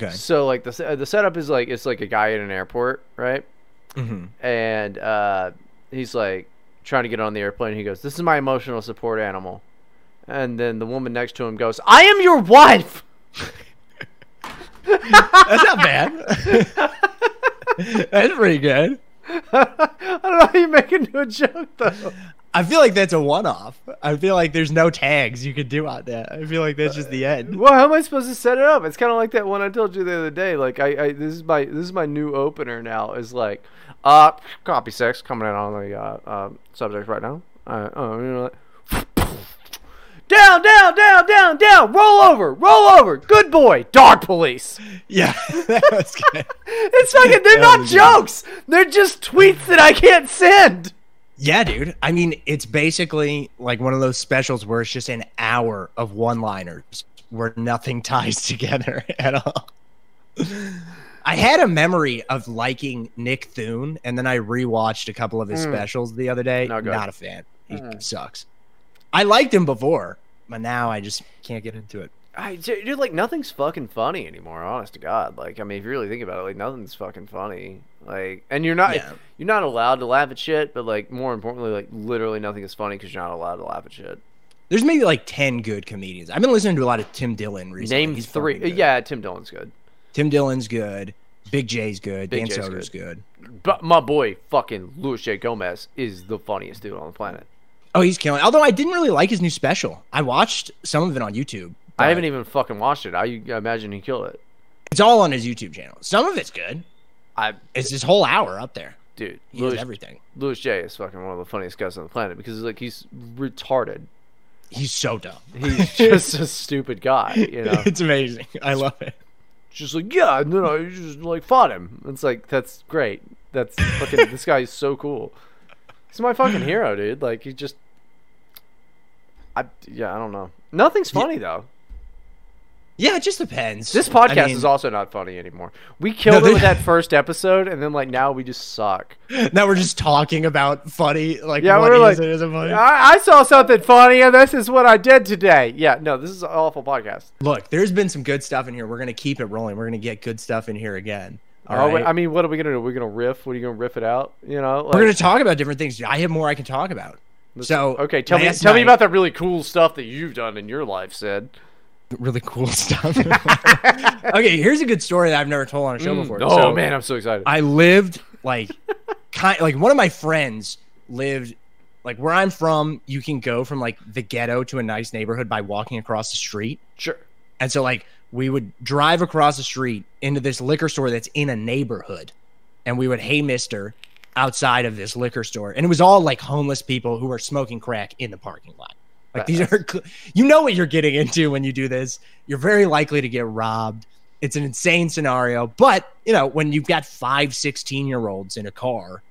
Okay. So like the the setup is like it's like a guy in an airport, right? hmm And uh, he's like trying to get on the airplane. He goes, "This is my emotional support animal," and then the woman next to him goes, "I am your wife." [laughs] That's not bad. That's pretty good. I don't know how you make it into a joke though. I feel like that's a one-off. I feel like there's no tags you could do on that. I feel like that's just the end. Well, how am I supposed to set it up? It's kind of like that one I told you the other day. Like I, I this is my this is my new opener now. Is like, uh, copy six coming in on the uh, uh subject right now. Uh, uh, you know, like, down, down, down, down, down. Roll over, roll over. Good boy. Dog police. Yeah, [laughs] that was good. [laughs] It's fucking. They're That not was good. jokes. They're just tweets that I can't send. Yeah, dude. I mean, it's basically like one of those specials where it's just an hour of one-liners where nothing [laughs] ties together at all. I had a memory of liking Nick Thune, and then I rewatched a couple of his Mm. specials the other day. Not. Not a fan. He Mm. sucks. I liked him before, but now I just can't get into it. I, dude, like nothing's fucking funny anymore. Honest to God, like I mean, if you really think about it, like nothing's fucking funny. Like, and you're not Yeah. you're not allowed to laugh at shit, but like more importantly, like literally nothing is funny because you're not allowed to laugh at shit. There's maybe like 10 good comedians. I've been listening to a lot of Tim Dillon recently. Name He's three. Yeah, Tim Dillon's good, Tim Dillon's good. Big J's good. Big Dan J's Soder's good. but my boy, fucking Luis J Gomez, is the funniest dude on the planet. Oh, he's killing. Although I didn't really like his new special. I watched some of it on YouTube. I haven't even fucking watched it. I imagine he killed it. It's all on his YouTube channel. Some of it's good. I, It's his whole hour up there. dude, He Luis, everything. Luis J is fucking one of the funniest guys on the planet because he's like he's retarded. He's so dumb. He's [laughs] just a stupid guy, you know. it's amazing. I love it. just like yeah, no, no, you just like fought him. It's like that's great. That's fucking. this guy is so cool. He's my fucking hero, [laughs] dude. Like he just. I yeah, I don't know. Nothing's funny though. Yeah, it just depends. This podcast I mean, is also not funny anymore. We killed No, it with that [laughs] first episode, and then like now we just suck. now we're just talking about funny, like Yeah, what we're like, and isn't funny. I, I saw something funny, and this is what I did today. Yeah, no, this is an awful podcast. Look, there's been some good stuff in here. We're gonna keep it rolling. We're gonna get good stuff in here again. All Oh, wait, I mean, what are we gonna do? We're gonna riff. What are you gonna riff it out? You know, like, we're gonna talk about different things. I have more I can talk about. So okay, tell me, tell me about that really cool stuff that you've done in your life, Sid. really cool [laughs] stuff. [laughs] okay, here's a good story that I've never told on a show mm, before. Oh So, man, I'm so excited. I lived like [laughs] kind like one of my friends lived like where I'm from, you can go from like the ghetto to a nice neighborhood by walking across the street. sure. And so like we would drive across the street into this liquor store that's in a neighborhood. And we would hey mister outside of this liquor store. And it was all like homeless people who were smoking crack in the parking lot. Like these are you know what you're getting into when you do this. You're very likely to get robbed. It's an insane scenario, but you know, when you've got five 16 year olds in a car,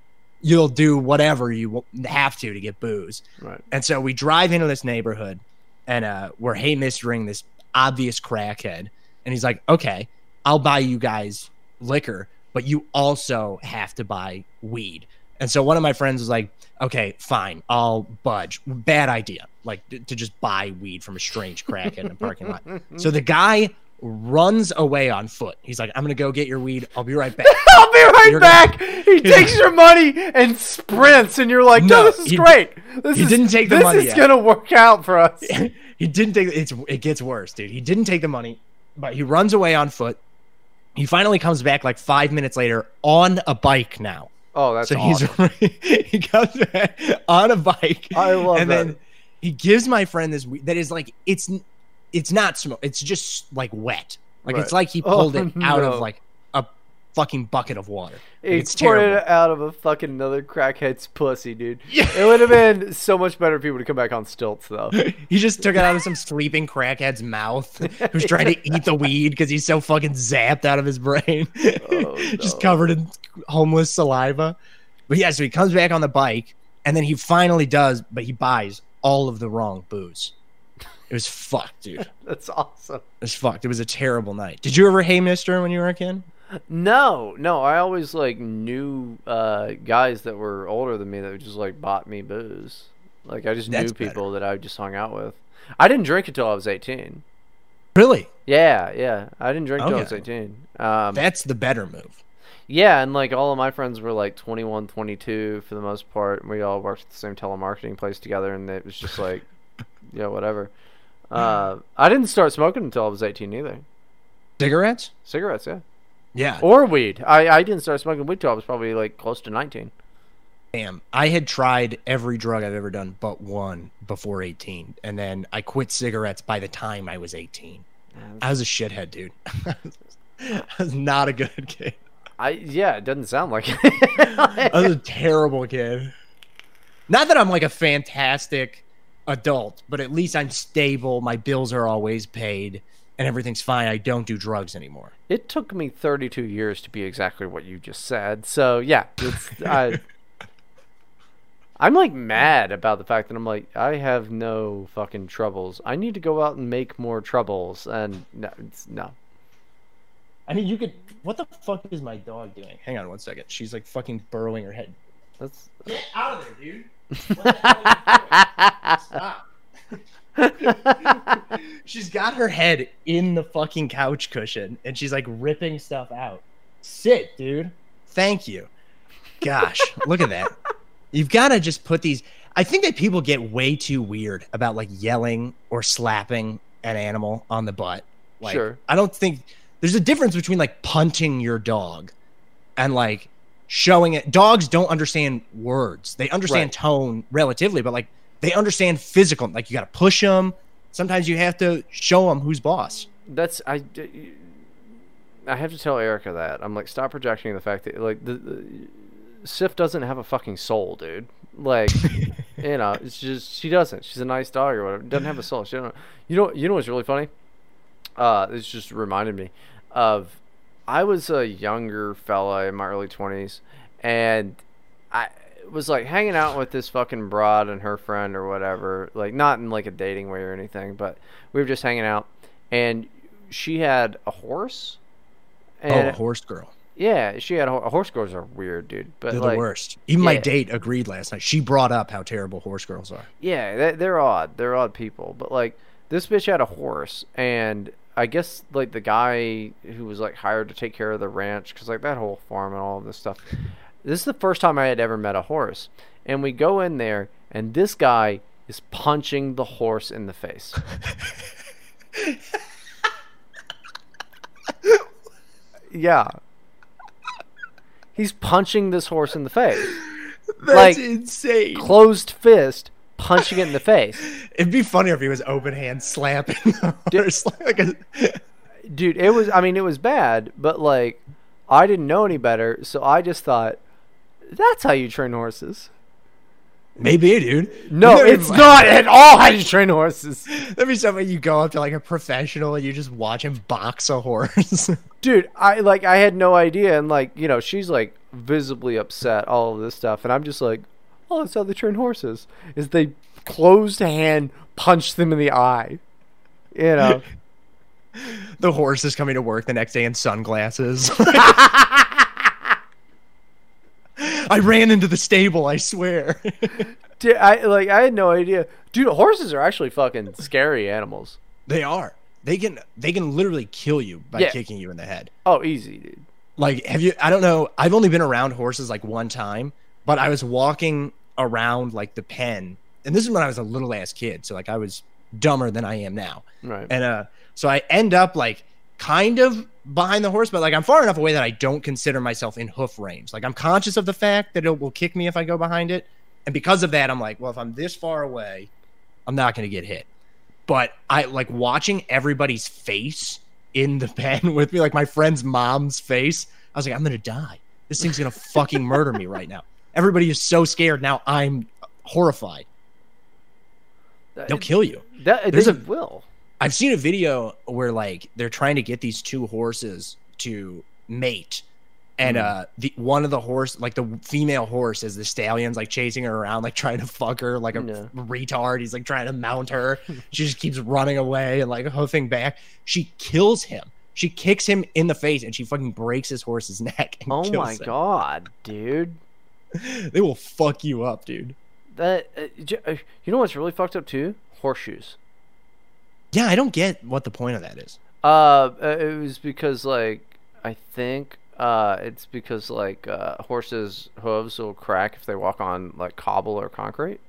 you'll do whatever you have to to get booze. Right. And so we drive into this neighborhood and uh, we're hey mistering this obvious crackhead. And he's like, okay, I'll buy you guys liquor, but you also have to buy weed. And so one of my friends was like, okay, fine, I'll budge. Bad idea. Like to just buy weed from a strange crackhead in a parking lot. [laughs] So the guy runs away on foot. He's like, I'm going to go get your weed. I'll be right back. [laughs] I'll be right You're back. He takes your money and sprints, and you're like, "No, No, this is he- great. This he is, didn't take the this money is yet." gonna work out for us." [laughs] he didn't take it's it gets worse, dude. He didn't take the money, but he runs away on foot. He finally comes back like five minutes later on a bike now. Oh, that's so awesome. he's [laughs] he comes back on a bike. I love and that. then he gives my friend this weed that is like it's it's not smoke. It's just like wet. Like it's like he Oh, pulled it oh, [laughs] out no. of like a fucking bucket of water. Like, He it's poured terrible. it out of a fucking another crackhead's pussy, dude. Yeah. It would have been so much better if he would have come back on stilts, though. [laughs] He just took it out of some sleeping crackhead's mouth [laughs] who's trying to eat the weed because he's so fucking zapped out of his brain. Oh, just no. covered in homeless saliva. But yeah, so he comes back on the bike and then he finally does, but he buys all of the wrong booze. It was fucked, dude. [laughs] That's awesome. It was fucked. It was a terrible night. Did you ever hey mister when you were a kid? No, no, I always like knew uh, guys that were older than me that just like bought me booze. Like I just That's knew people that I just hung out with. I didn't drink until I was eighteen. Really? Yeah, yeah, I didn't drink until I was eighteen. Um, That's the better move. yeah, and like all of my friends were like 21, 22 for the most part. We all worked at the same telemarketing place together, and it was just like, [laughs] yeah, whatever. Uh, I didn't start smoking until I was eighteen either. Cigarettes? Cigarettes, yeah, Yeah. or weed. I I didn't start smoking weed till I was probably like close to nineteen. Damn. I had tried every drug I've ever done but one before 18. And then I quit cigarettes by the time I was 18. I was a shithead, dude. [laughs] I was not a good kid. I yeah, it doesn't sound like it. [laughs] I was a [laughs] terrible kid. Not that I'm like a fantastic adult, but at least I'm stable. My bills are always paid and everything's fine. I don't do drugs anymore. it took me 32 years to be exactly what you just said. So yeah, it's [laughs] I. I'm like mad about the fact that I'm like I have no fucking troubles. I need to go out and make more troubles, and no, it's, no. I mean, you could. What the fuck is my dog doing? Hang on one second. She's like fucking burrowing her head. That's Get out of there, dude. What the hell are you doing? Stop. she's got her head in the fucking couch cushion and she's like ripping stuff out. Sit, dude. Thank you. Gosh, look at that. You've got to just put these. I think that people get way too weird about like yelling or slapping an animal on the butt. Like, Sure. I don't think there's a difference between like punching your dog and like showing it. Dogs don't understand words. They understand Right. tone relatively, but like they understand physical. Like you got to push them. Sometimes you have to show them who's boss. that's I. I have to tell Erica that I'm like stop projecting the fact that like the, the Sif doesn't have a fucking soul, dude. Like [laughs] you know, it's just she doesn't. She's a nice dog or whatever. Doesn't have a soul. She don't. You know. You know what's really funny? Uh, this just reminded me of. I was a younger fella in my early twenties, and I was like hanging out with this fucking broad and her friend or whatever. Like not in like a dating way or anything, but we were just hanging out, and she had a horse. oh, a horse girl. Yeah, she had a, ho- horse girls are weird, dude. But They're like, the worst. Even my date agreed last night. She brought up how terrible horse girls are. Yeah, they're odd. They're odd people. But like this bitch had a horse, and I guess like the guy who was like hired to take care of the ranch, because like that whole farm and all of this stuff. This is the first time I had ever met a horse, and we go in there, and this guy is punching the horse in the face. [laughs] yeah. He's punching this horse in the face. That's Like, insane. Closed fist, punching it in the face. [laughs] It'd be funnier if he was open hand slapping [laughs] horse like a, [laughs] dude it was i mean it was bad but like i didn't know any better so i just thought that's how you train horses Maybe, dude. no it's not at all how you train horses That'd be something you go up to like a professional and you just watch him box a horse. dude i like i had no idea and like you know she's like visibly upset all of this stuff and i'm just like oh that's how they train horses is they closed hand punch them in the eye you know [laughs] the horse is coming to work the next day in sunglasses. [laughs] [laughs] I ran into the stable, I swear. dude, i like i had no idea dude horses are actually fucking scary animals they are. They can they can literally kill you by Yeah. kicking you in the head. oh easy dude Like have you I don't know, I've only been around horses like one time, but I was walking around like the pen. And this is when I was a little ass kid, so like I was dumber than I am now. right And uh so I end up like kind of behind the horse, but like I'm far enough away that I don't consider myself in hoof range. Like I'm conscious of the fact that it will kick me if I go behind it. And because of that, I'm like, well, if I'm this far away, I'm not gonna get hit. But I like watching everybody's face in the pen [laughs] with me, like my friend's mom's face. I was like, I'm gonna die. This thing's gonna fucking murder me right now. Everybody is so scared now. I'm horrified. They'll kill you. That There's a- will. I've seen a video where like they're trying to get these two horses to mate. And Hmm. uh the one of the horse like the female horse is the stallion's like chasing her around, like trying to fuck her like a Yeah. retard. He's like trying to mount her. [laughs] she just keeps running away and like hoofing back. She kills him. She kicks him in the face and she fucking breaks his horse's neck. And Oh my him. god, dude. [laughs] They will fuck you up, dude. That uh, uh, you know what's really fucked up too? Horseshoes. Yeah, I don't get what the point of that is. Uh, uh, it was because like I think uh, it's because like uh, horses' hooves will crack if they walk on like cobble or concrete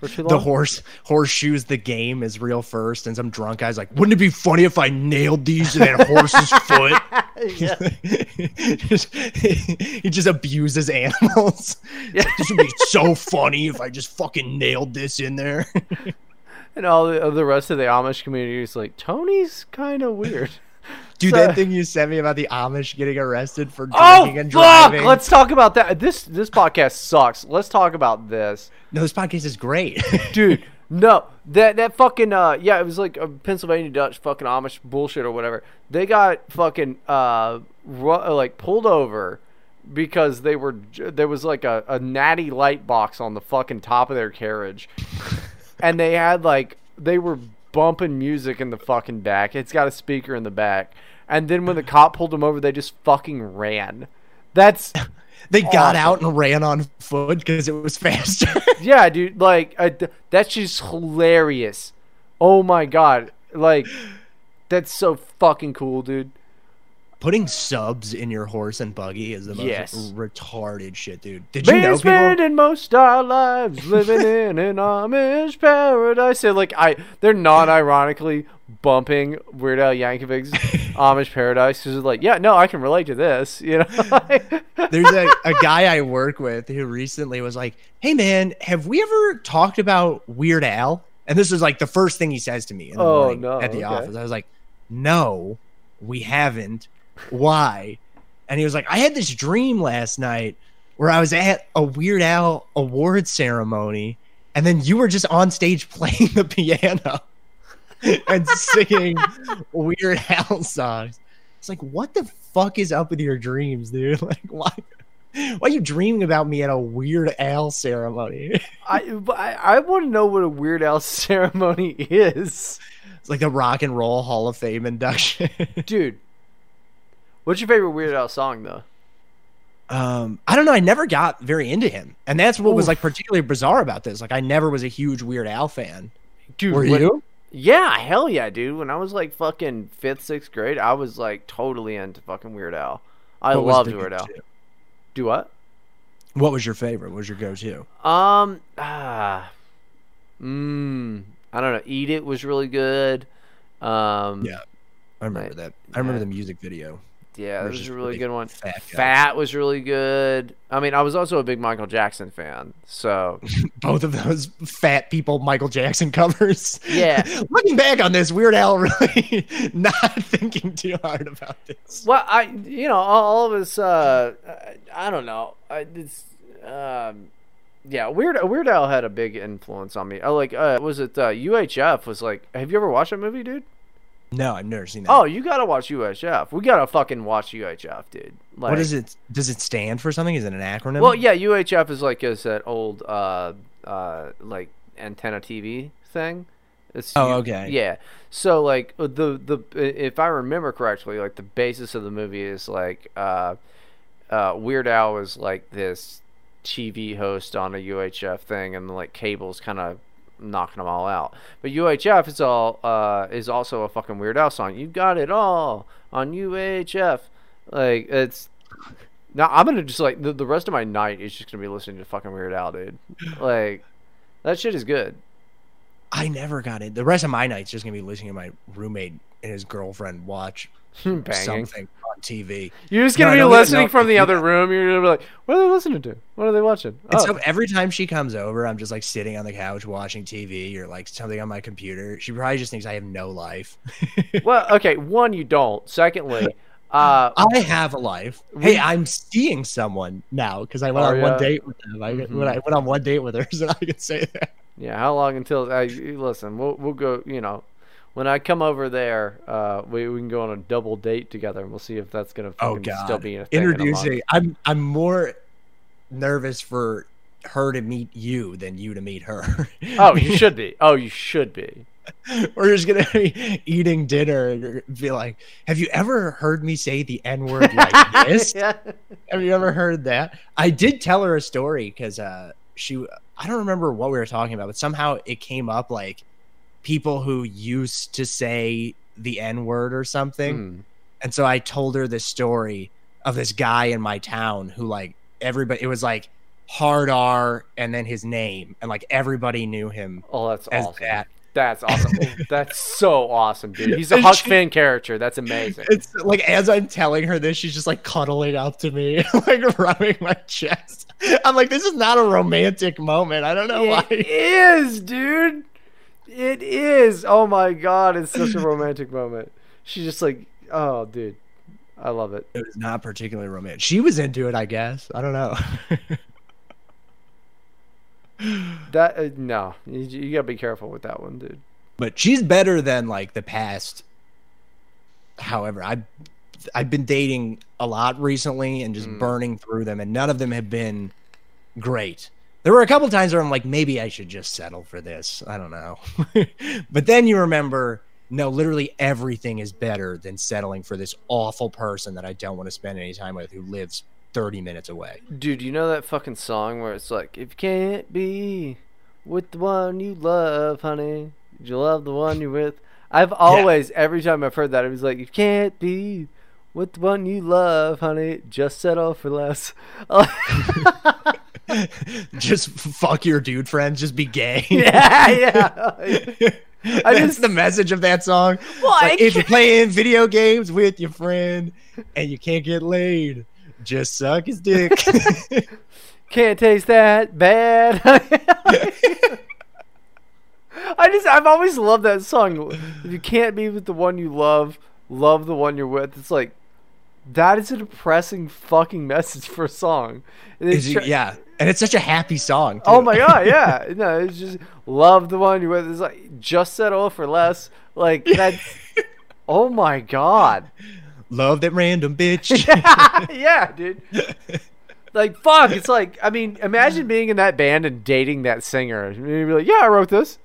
for too long. the horse horseshoes the game is real first and some drunk guy's like wouldn't it be funny if i nailed these in that horse's [laughs] foot [laughs] Just- [laughs] he just abuses animals Yeah. [laughs] this would be so funny if i just fucking nailed this in there and all the, the rest of the Amish community is like Tony's kind of weird. dude So- that thing you sent me about the amish getting arrested for oh drinking and fuck! Let's talk about that. This this podcast sucks. Let's talk about this. no this podcast is great dude. No, that that fucking uh yeah, it was like a Pennsylvania Dutch fucking Amish bullshit or whatever. They got fucking uh ru- uh, like pulled over because they were there was like a, a natty light box on the fucking top of their carriage, [laughs] and they had like they were bumping music in the fucking back. It's got a speaker in the back, and then when the cop pulled them over, they just fucking ran. That's [laughs] they got Awesome. out and ran on foot because it was [laughs] faster Yeah, dude. Like th- that's just hilarious. Oh my god. Like that's so fucking cool, dude. Putting subs in your horse and buggy is the most Yes. retarded shit, dude. Did you Been know people? spending most our lives living [laughs] in an Amish paradise. So like I, they're not ironically bumping Weird Al Yankovic's [laughs] Amish Paradise because like, yeah, no, I can relate to this. You know. [laughs] There's a, a guy I work with who recently was like, "Hey man, have we ever talked about Weird Al?" And this is like the first thing he says to me in the Oh, morning no, at the okay. office. I was like, "No, we haven't. Why?" And he was like, "I had this dream last night where I was at a Weird Al award ceremony." and then you were just on stage [laughs] playing the piano [laughs] and singing [laughs] Weird Al songs. It's like, what the fuck is up with your dreams, dude? Like, why? Why are you dreaming about me at a Weird Al ceremony? I I, I want to know what a Weird Al ceremony is, It's like the Rock and Roll Hall of Fame induction. dude. What's your favorite Weird Al song though? um, I don't know. I never got very into him, and that's what was like particularly bizarre about this. Like, I never was a huge Weird Al fan. Dude, Were when- you? Yeah, hell yeah, dude. When I was like fucking fifth, sixth grade, I was like totally into fucking Weird Al. I What loved the Weird Al. Do what? What was your favorite? What was your go-to? Um, ah, mmm, I don't know. Eat It was really good. Um, Yeah. I remember Right. that. I remember Yeah. the music video. Yeah, that was a really good one. Fat. Fat was really good. I mean, I was also a big Michael Jackson fan, so [laughs] Both of those fat people Michael Jackson covers. Yeah. [laughs] Looking back on this, Weird Al really [laughs] not thinking too hard about this. well, I you know all, all of us. Uh, I, I don't know. I, it's um, yeah. Weird Weird Al had a big influence on me. Oh, like uh, was it uh, UHF? Was like, have you ever watched that movie, dude? No, I've never seen that. Oh, you gotta watch UHF. We gotta fucking watch UHF, dude. Like, what is it? Does it stand for something? Is it an acronym? Well, yeah, UHF is like is that old uh uh like antenna TV thing. It's Oh, okay. Yeah. So like uh, the the if I remember correctly, like the basis of the movie is like uh uh Weird Al is like this TV host on a UHF thing, and like cables kind of knocking them all out. But UHF is all uh is also a fucking Weird Al song. You got it all on UHF. Like it's now I'm gonna just like the, the rest of my night is just gonna be listening to fucking Weird Al, dude. Like that shit is good. I never got it. The rest of my night's just gonna be listening to my roommate and his girlfriend watch [laughs] something on TV. You're just gonna I be listening from the other room. You're gonna be like, what are they listening to? What are they watching? And Oh, so every time she comes over, I'm just like sitting on the couch watching TV or like something on my computer. She probably just thinks I have no life. [laughs] well, okay. One, you don't. Secondly, [laughs] uh, I have a life. Hey, I'm seeing someone now because I went Oh, on yeah? one date with them. I, Mhm. When I went on one date with her, [laughs] so I can say that. yeah. How long until? I listen. We'll we'll go. You know, when I come over there, uh, we we can go on a double date together, and we'll see if that's gonna Oh God! still be a thing in. Introducing. I'm I'm more nervous for her to meet you than you to meet her. [laughs] Oh, you should be. Oh, you should be. [laughs] We're just gonna be eating dinner and be like, "Have you ever heard me say the N word like [laughs] this? yeah. Have you ever heard that?" I did tell her a story because uh, she. I don't remember what we were talking about, but somehow it came up like people who used to say the N word or something. Mm. And so I told her this story of this guy in my town who like everybody it was like hard R and then his name and like everybody knew him Oh, that's awesome. that. That's awesome. [laughs] that's so awesome, dude. He's a Huck she- Finn character. That's amazing. It's like as I'm telling her this, she's just like cuddling up to me, [laughs] like rubbing my chest. I'm like, this is not a romantic moment. I don't know It why. is, dude. It is. Oh my god, it's such a romantic moment. She's just like, oh, dude, I love it. It was not particularly romantic. She was into it, I guess. I don't know. [laughs] That uh, no, you, you gotta be careful with that one, dude. but she's better than like the past. However, I I've been dating a lot recently and just Mm. burning through them, and none of them have been great. There were a couple times where I'm like, maybe I should just settle for this. I don't know, [laughs] but then you remember, no, literally everything is better than settling for this awful person that I don't want to spend any time with who lives 30 minutes away. Dude, you know that fucking song where it's like, if you can't be with the one you love, honey, you love the one you're with. I've always, every time I've heard that, it was like, you can't be with the one you love, honey, just settle for less. [laughs] [laughs] [laughs] just fuck your dude friends, just be gay. [laughs] yeah, yeah. [laughs] I That's just- the message of that song. Well, Like, if you're playing video games with your friend and you can't get laid, just suck his dick. Can't taste that bad. I just I've always loved that song. If you can't be with the one you love, love the one you're with. It's like That is a depressing fucking message for a song. It- yeah, and it's such a happy song. Oh my [laughs] god, yeah. No, it's just love the one you with. It's like just settle for less. Like that's. oh my god. Love that random bitch. [laughs] yeah, dude. Like fuck, it's like I mean, imagine being in that band and dating that singer. You'd be like, yeah, I wrote this.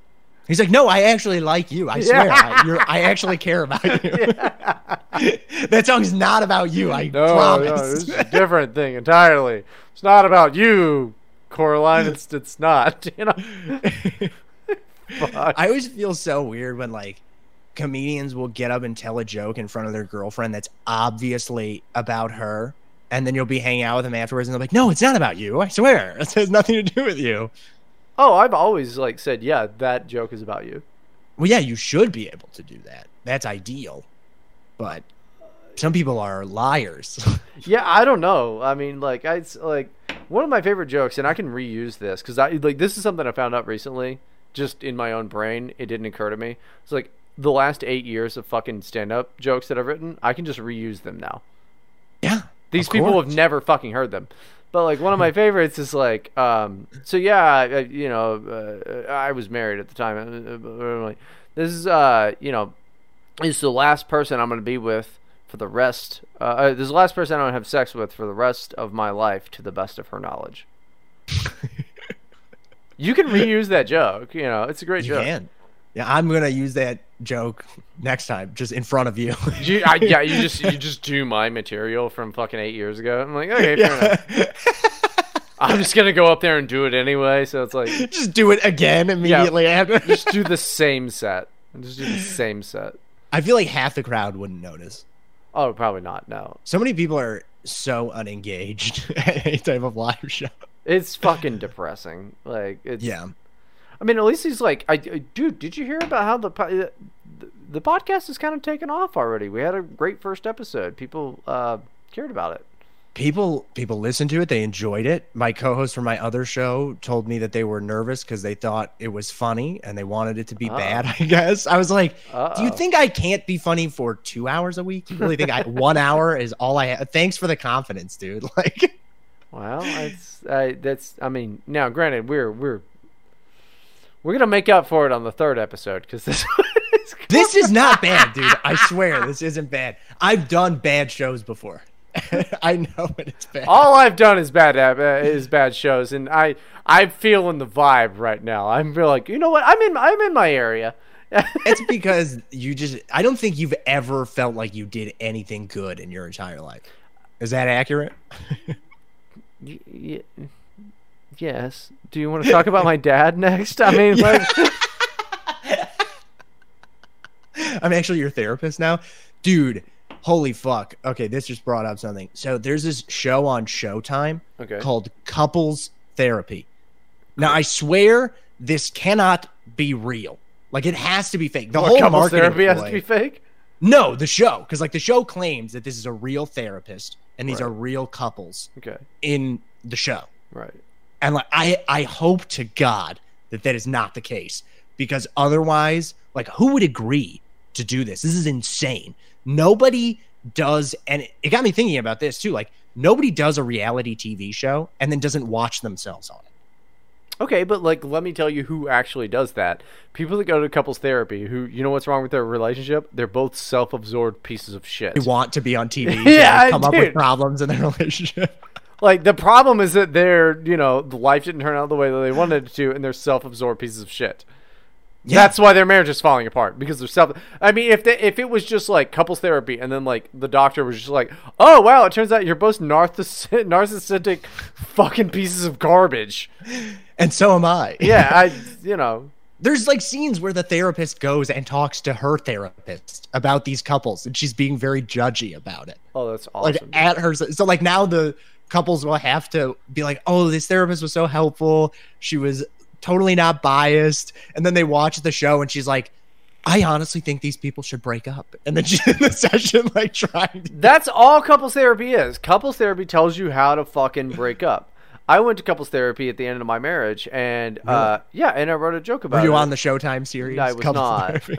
He's like, no, I actually like you. I swear, I, you're, I actually care about you. [laughs] [laughs] that song's not about you. I No, no, promise. this is a different thing entirely. It's not about you, Coraline. It's it's not. [laughs] You know. I always feel so weird when like comedians will get up and tell a joke in front of their girlfriend that's obviously about her, and then you'll be hanging out with them afterwards, and they're like, "No, it's not about you. I swear, it has nothing to do with you." Oh, I've always like said, yeah, that joke is about you. Well, yeah, you should be able to do that. That's ideal, but some people are liars. [laughs] Yeah, I don't know. I mean, like I like one of my favorite jokes, and I can reuse this because I like this is something I found out recently, just in my own brain. It didn't occur to me. It's like the last eight years of fucking stand up jokes that I've written, I can just reuse them now. yeah, These people course. have never fucking heard them. But like one of my [laughs] favorites is like, um, so yeah, I, you know, uh, I was married at the time. Uh, uh, like, This is, uh, you know, this is the last person I'm going to be with for the rest. Uh, uh, this is the last person I'm going to have sex with for the rest of my life, to the best of her knowledge. [laughs] you can reuse that joke. You know, it's a great You joke. can. Yeah, I'm gonna use that joke next time, just in front of you. [laughs] You, I, yeah, you just you just do my material from fucking eight years ago. I'm like, okay, fair enough. I'm just gonna go up there and do it anyway. So it's like, [laughs] just do it again immediately after. [laughs] just do the same set. Just do the same set. I feel like half the crowd wouldn't notice. Oh, probably not. No, So many people are so unengaged at any type of live show. it's fucking depressing. Like, it's, Yeah. I mean, at least he's like, I, I- dude. Did you hear about how the the, the podcast has kind of taken off already? We had a great first episode. People uh, cared about it. People people listened to it, they enjoyed it. My co-host from my other show told me that they were nervous because they thought it was funny and they wanted it to be Uh-oh. bad, [laughs] I guess. I was like, do you think I can't be funny for two hours a week? You really think I [laughs] one hour is all I have? Thanks for the confidence, dude. [laughs] Like Well, it's uh, that's. I mean, now granted, we're we're we're gonna make up for it on the third episode because this [laughs] is This is not [laughs] bad, dude. I swear this isn't bad. I've done bad shows before. [laughs] I know it's bad. all I've done is bad uh, is bad shows, and I I'm feeling the vibe right now. I'm feel like you know what I'm in I'm in my area. It's because you just I don't think you've ever felt like you did anything good in your entire life. Is that accurate? Y- y- yes. Do you want to talk about my dad next? I mean, like, [laughs] I'm actually your therapist now. Dude, holy fuck. Okay, this just brought up something. So there's this show on Showtime okay. called Couples Therapy. Now I swear this cannot be real. Like it has to be fake. The What, whole couples marketing therapy has to be fake. No, the show, because like the show claims that this is a real therapist and these Right. are real couples Okay. in the show. Right. And like I I hope to God that that is not the case because otherwise, like who would agree to do this? This is insane. Nobody does and it, it got me thinking about this too. Like nobody does a reality TV show and then doesn't watch themselves on it. Okay, but like, let me tell you who actually does that. People that go to couples therapy, who you know what's wrong with their relationship? They're both self-absorbed pieces of shit. They want to be on TV [laughs] Yeah, and come up with problems in their [laughs] relationship. Like the problem is that they're, you know, the life didn't turn out the way that they wanted it to, and they're self-absorbed pieces of shit. Yeah. That's why their marriage is falling apart because they're self. I mean, if they, if it was just like couples therapy, and then like the doctor was just like, "Oh wow, it turns out you're both narciss- [laughs] narcissistic, fucking pieces of garbage." And so am I. Yeah, [laughs] I, you know, There's like scenes where the therapist goes and talks to her therapist about these couples and she's being very judgy about it. oh, that's awesome. like at her so like now the couples will have to be like oh this therapist was so helpful she was totally not biased and then they watch the show and she's like i honestly think these people should break up and then she's [laughs] in the session like trying to That's all couples therapy is. Couples therapy tells you how to fucking break up. I went to couples therapy at the end of my marriage, and uh, yeah, and I wrote a joke about were you it. on the showtime series I was Couples not.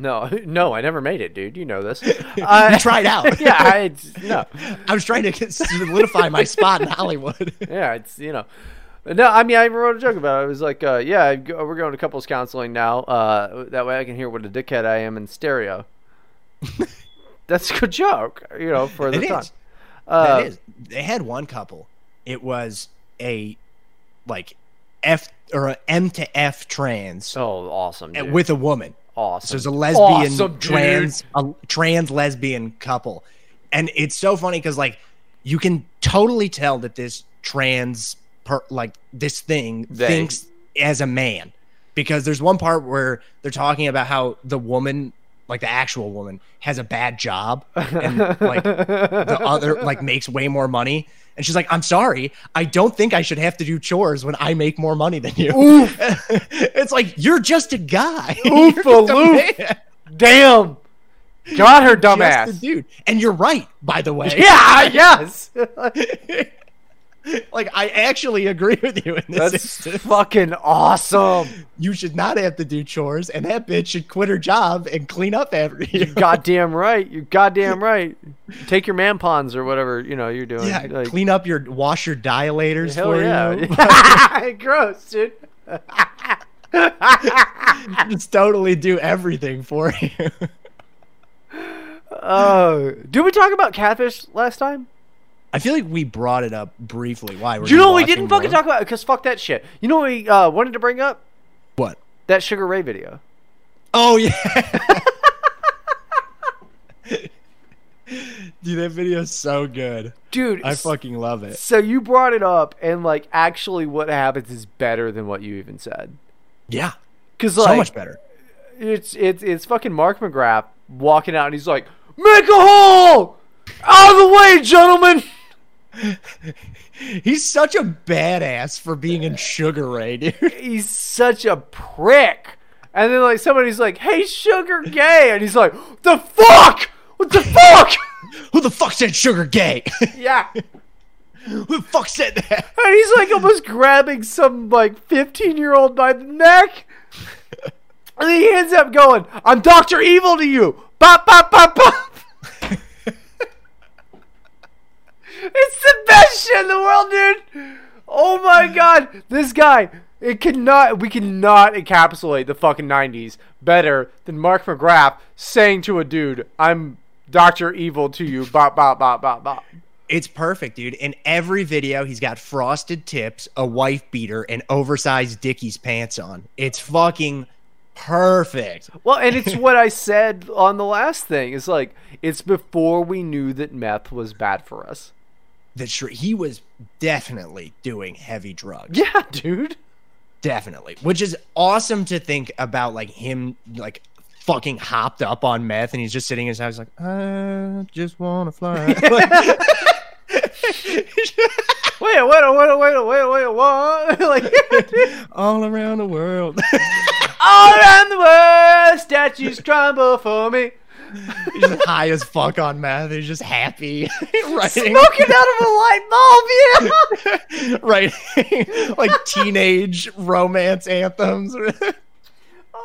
No, [laughs] no, I never made it, dude. You know this. [laughs] Uh, You tried out. [laughs] yeah, I, no, I was trying to get- solidify my spot in Hollywood. yeah, it's you know. No, I mean I even wrote a joke about it. I was like, uh, yeah, I go, we're going to couples counseling now. Uh, that way I can hear what a dickhead I am in stereo. That's a good joke, you know, for the It time. is. Uh, that is. They had one couple. It was a like F or a M to F trans Oh, awesome! Dude. with a woman. Awesome. So it's a lesbian Awesome, trans a trans lesbian couple. And it's so funny because like you can totally tell that this trans per, like this thing They. thinks as a man. Because there's one part where they're talking about how the woman, like the actual woman, has a bad job and like the other like makes way more money. And she's like, I'm sorry, I don't think I should have to do chores when I make more money than you. [laughs] it's like you're just a guy. [laughs] Oofaloof. Damn, got her dumbass. dude. And you're right, by the way. Yeah, [laughs] yes. Like I actually agree with you in this That's instance. fucking awesome. You should not have to do chores, and that bitch should quit her job and clean up after you. You're goddamn right. You're goddamn right. Take your mampons or whatever you know you're doing. yeah, Like, clean up your wash your dilators hell for yeah. you. [laughs] Gross, dude. [laughs] Just totally do everything for you. Oh, did we talk about catfish last time? I feel like we brought it up briefly. Why? Were you know we didn't fucking more? talk about because fuck that shit. You know what we uh, wanted to bring up? What? That Sugar Ray video. Oh yeah. [laughs] Dude, that video is so good. Dude, I fucking love it. so you brought it up, and like actually, what happens is better than what you even said. Yeah. Because So much better. it's it's it's fucking Mark McGrath walking out, and he's like, "Make a hole out of the way, gentlemen." [laughs] He's such a badass for being in Sugar Ray, dude. [laughs] He's such a prick. And then like somebody's like, "Hey, Sugar Gay," and he's like, "The fuck? What the fuck?" [laughs] Who the fuck said Sugar Gay? yeah. Who the fuck said that? And he's like almost grabbing some like 15 year old by the neck. And he ends up going, I'm Dr. Evil to you. Bop, bop, bop, bop. It's the best shit in the world, dude. Oh my god. This guy, it cannot, we cannot encapsulate the fucking 90s better than Mark McGrath saying to a dude, I'm Dr. Evil to you. Bop, bop, bop, bop, bop. It's perfect, dude. In every video, he's got frosted tips, a wife beater, and oversized Dickies pants on. It's fucking perfect. Well, and it's [laughs] what I said on the last thing. It's like it's before we knew that meth was bad for us. That sure he was definitely doing heavy drugs. Yeah, dude. Definitely. Which is awesome to think about like him like fucking hopped up on meth and he's just sitting in his house like, I just wanna fly. [laughs] [laughs] [laughs] Wait, wait, wait, wait, wait, wait, what? like All around the world. all around the world, statues crumble for me. He's just high as fuck on meth. He's just happy. [laughs] writing Smoking out of a light bulb, yeah. [laughs] writing like teenage romance anthems. [laughs]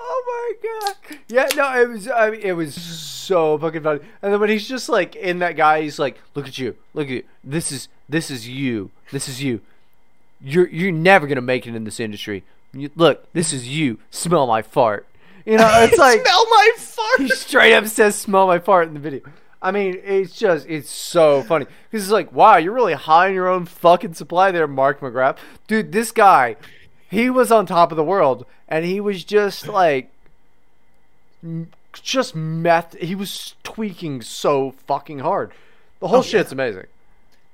Oh my god! Yeah, no, it was. I mean, it was so fucking funny. And then when he's just like in that guy, he's like, "Look at you! Look at you! This is this is you! This is you! You're you're never gonna make it in this industry. You, look, this is you! Smell my fart!" You know, it's [laughs] like smell my fart. he straight up says, "Smell my fart" in the video. I mean, it's just it's so funny because it's like, wow, you're really high on your own fucking supply there, Mark McGrath, dude. This guy, he was on top of the world, and he was just like, just meth. He was tweaking so fucking hard. The whole Oh, shit's amazing.